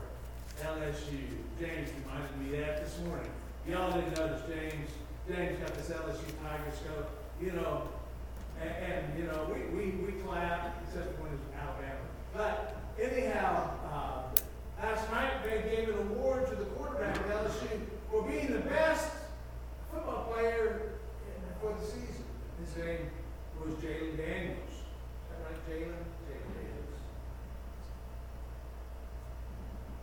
LSU. James reminded me of that this morning. Y'all didn't notice James. James got this LSU Tiger scope, you know, and, and you know, we, we, we clap, except when it's Alabama. But anyhow, uh, last night they gave an award to the quarterback of LSU for being the best football player in- for the season. His name was Jalen Daniels. Is that right, Jalen? Jalen Daniels.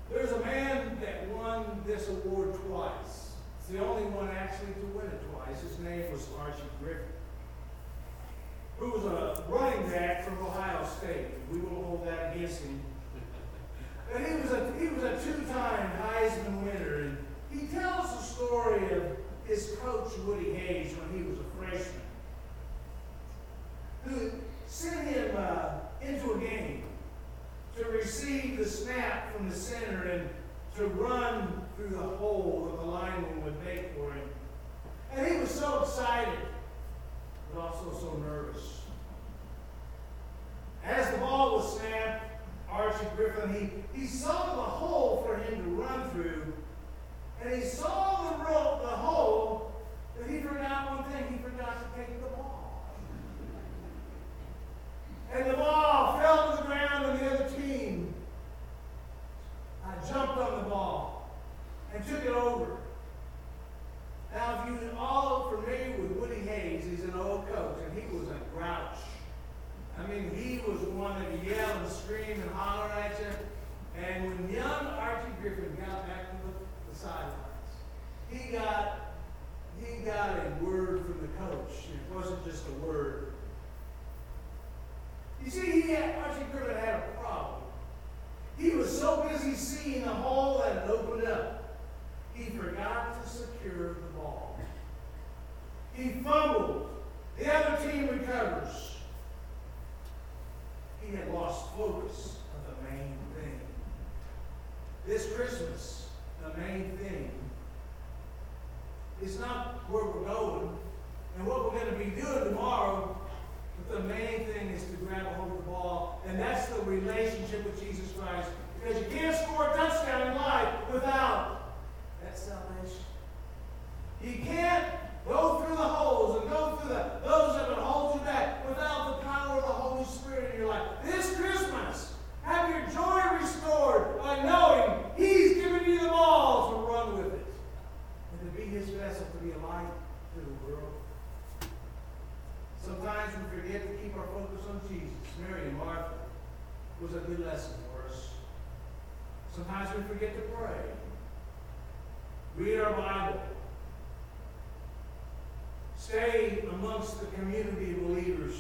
There's a man that won this award twice. It's the only one actually to win it twice. His name was Archie Griffin, who was a running back from Ohio State. We will hold that against him. And he was a he was a two-time Heisman winner, and he tells the story of his coach Woody Hayes when he was a freshman, who sent him uh, into a game to receive the snap from the center and to run through the hole that the lineman would make for him. And he was so excited, but also so nervous. As the ball was snapped, Archie Griffin, he, he saw the hole for him to run through, and he saw the rope, the hole, but he forgot one thing, he forgot to take the ball. And the ball fell to the ground, and the other team uh, jumped on the ball and took it over. Now, if you're all familiar with Woody Hayes, he's an old coach, and he was a grouch. I mean, he was one that yell and scream and holler at you. And when young Archie Griffin got back to the, the sidelines, he got he got a word from the coach. It wasn't just a word. You see, he had, Archie Griffin had a problem. He was so busy seeing the hole that had opened up, he forgot to secure the ball. He fumbled. The other team recovers. He had lost focus of the main thing. This Christmas, the main thing is not where we're going and what we're going to be doing tomorrow, the main thing is to grab a hold of the ball, and that's the relationship with Jesus Christ. Because you can't score a touchdown in life without that salvation. You can't go through the holes and go through the those that would hold you back without the power of the Holy Spirit in your life. This Christmas, have your joy restored by knowing He's given you the ball to run with it and to Sometimes we forget to keep our focus on Jesus. Mary and Martha was a good lesson for us. Sometimes we forget to pray. Read our Bible. Stay amongst the community of believers.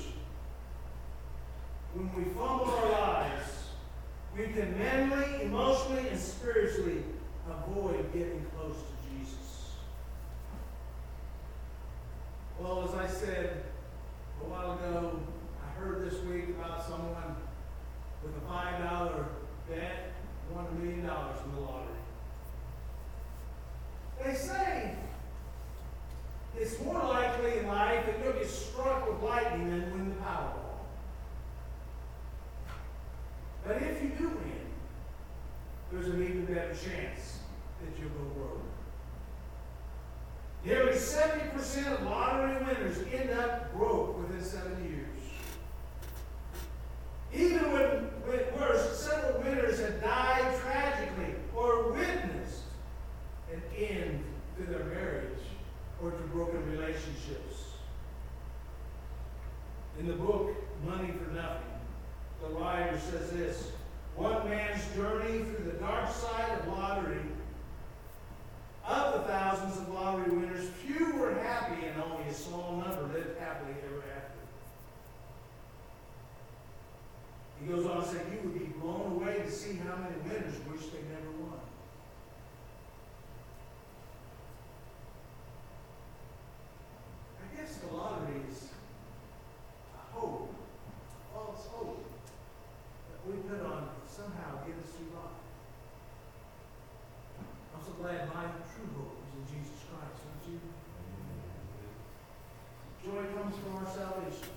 When we fumble our lives, we can mentally, emotionally, and spiritually avoid getting close to Jesus. Well, as I said, a while ago, I heard this week about someone with a five dollar bet won a million dollars in the lottery. They say it's more likely in life that you'll get struck with lightning than win the Powerball. But if you do win, there's an even better chance that you'll go broke. Nearly 70% of lottery winners end up broke within seven years. Even when, when worse, several winners have died tragically or witnessed an end to their marriage or to broken relationships. In the book Money for Nothing, the writer says this One man's journey through the dark side of lottery. Of the thousands of lottery winners, few were happy and only a small number lived happily ever after. He goes on to say, You would be blown away to see how many winners wish they never won. I guess the lottery is a hope, false hope, that we put on to somehow get us through life. I'm so glad my aren't you? Joy comes from our salvation.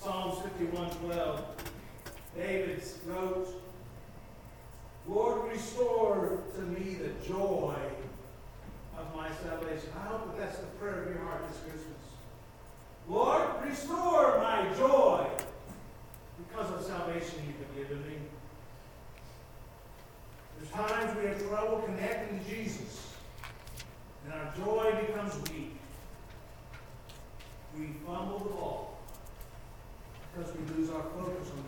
Psalms 51:12. David wrote, Lord, restore to me the joy of my salvation. I hope that that's the prayer of your heart this Christmas. Lord, restore my joy because of salvation you've given me. There's times we have trouble connecting to Jesus, and our joy becomes weak. We fumble the ball because we lose our focus on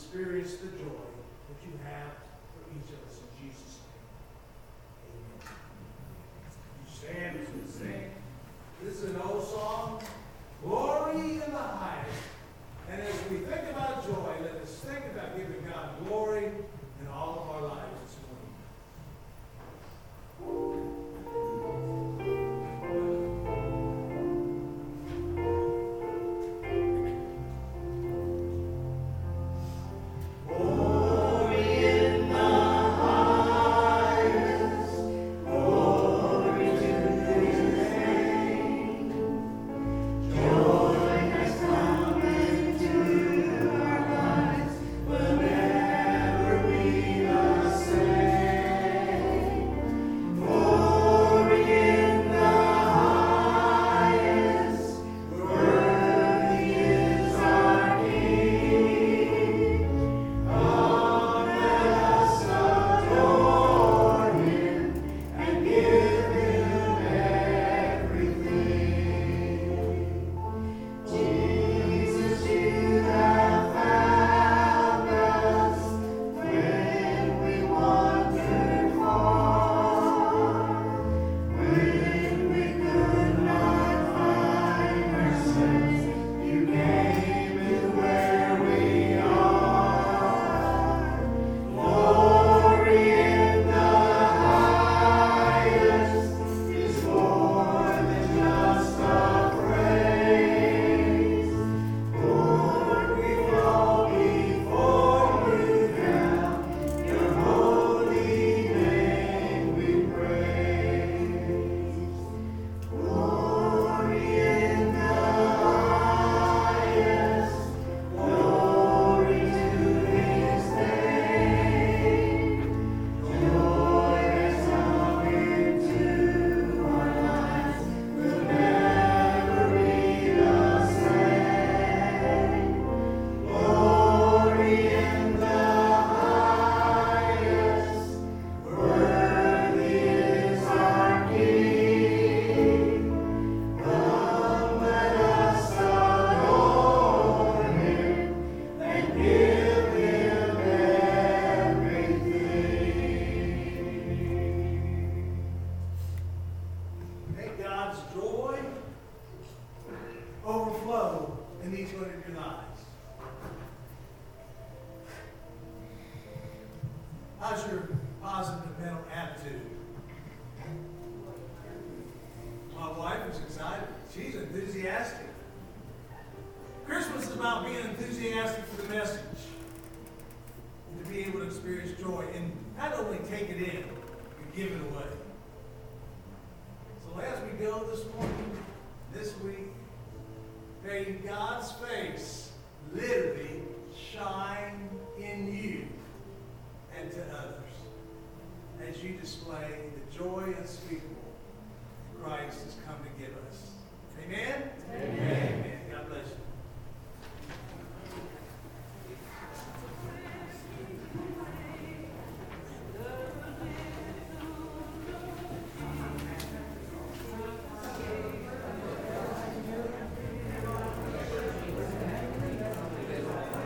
experience the joy that you have for each of us in Jesus' name. Amen. You stand as we sing. This is an old song, Glory in the Highest. And as we think about joy, let us think about giving God glory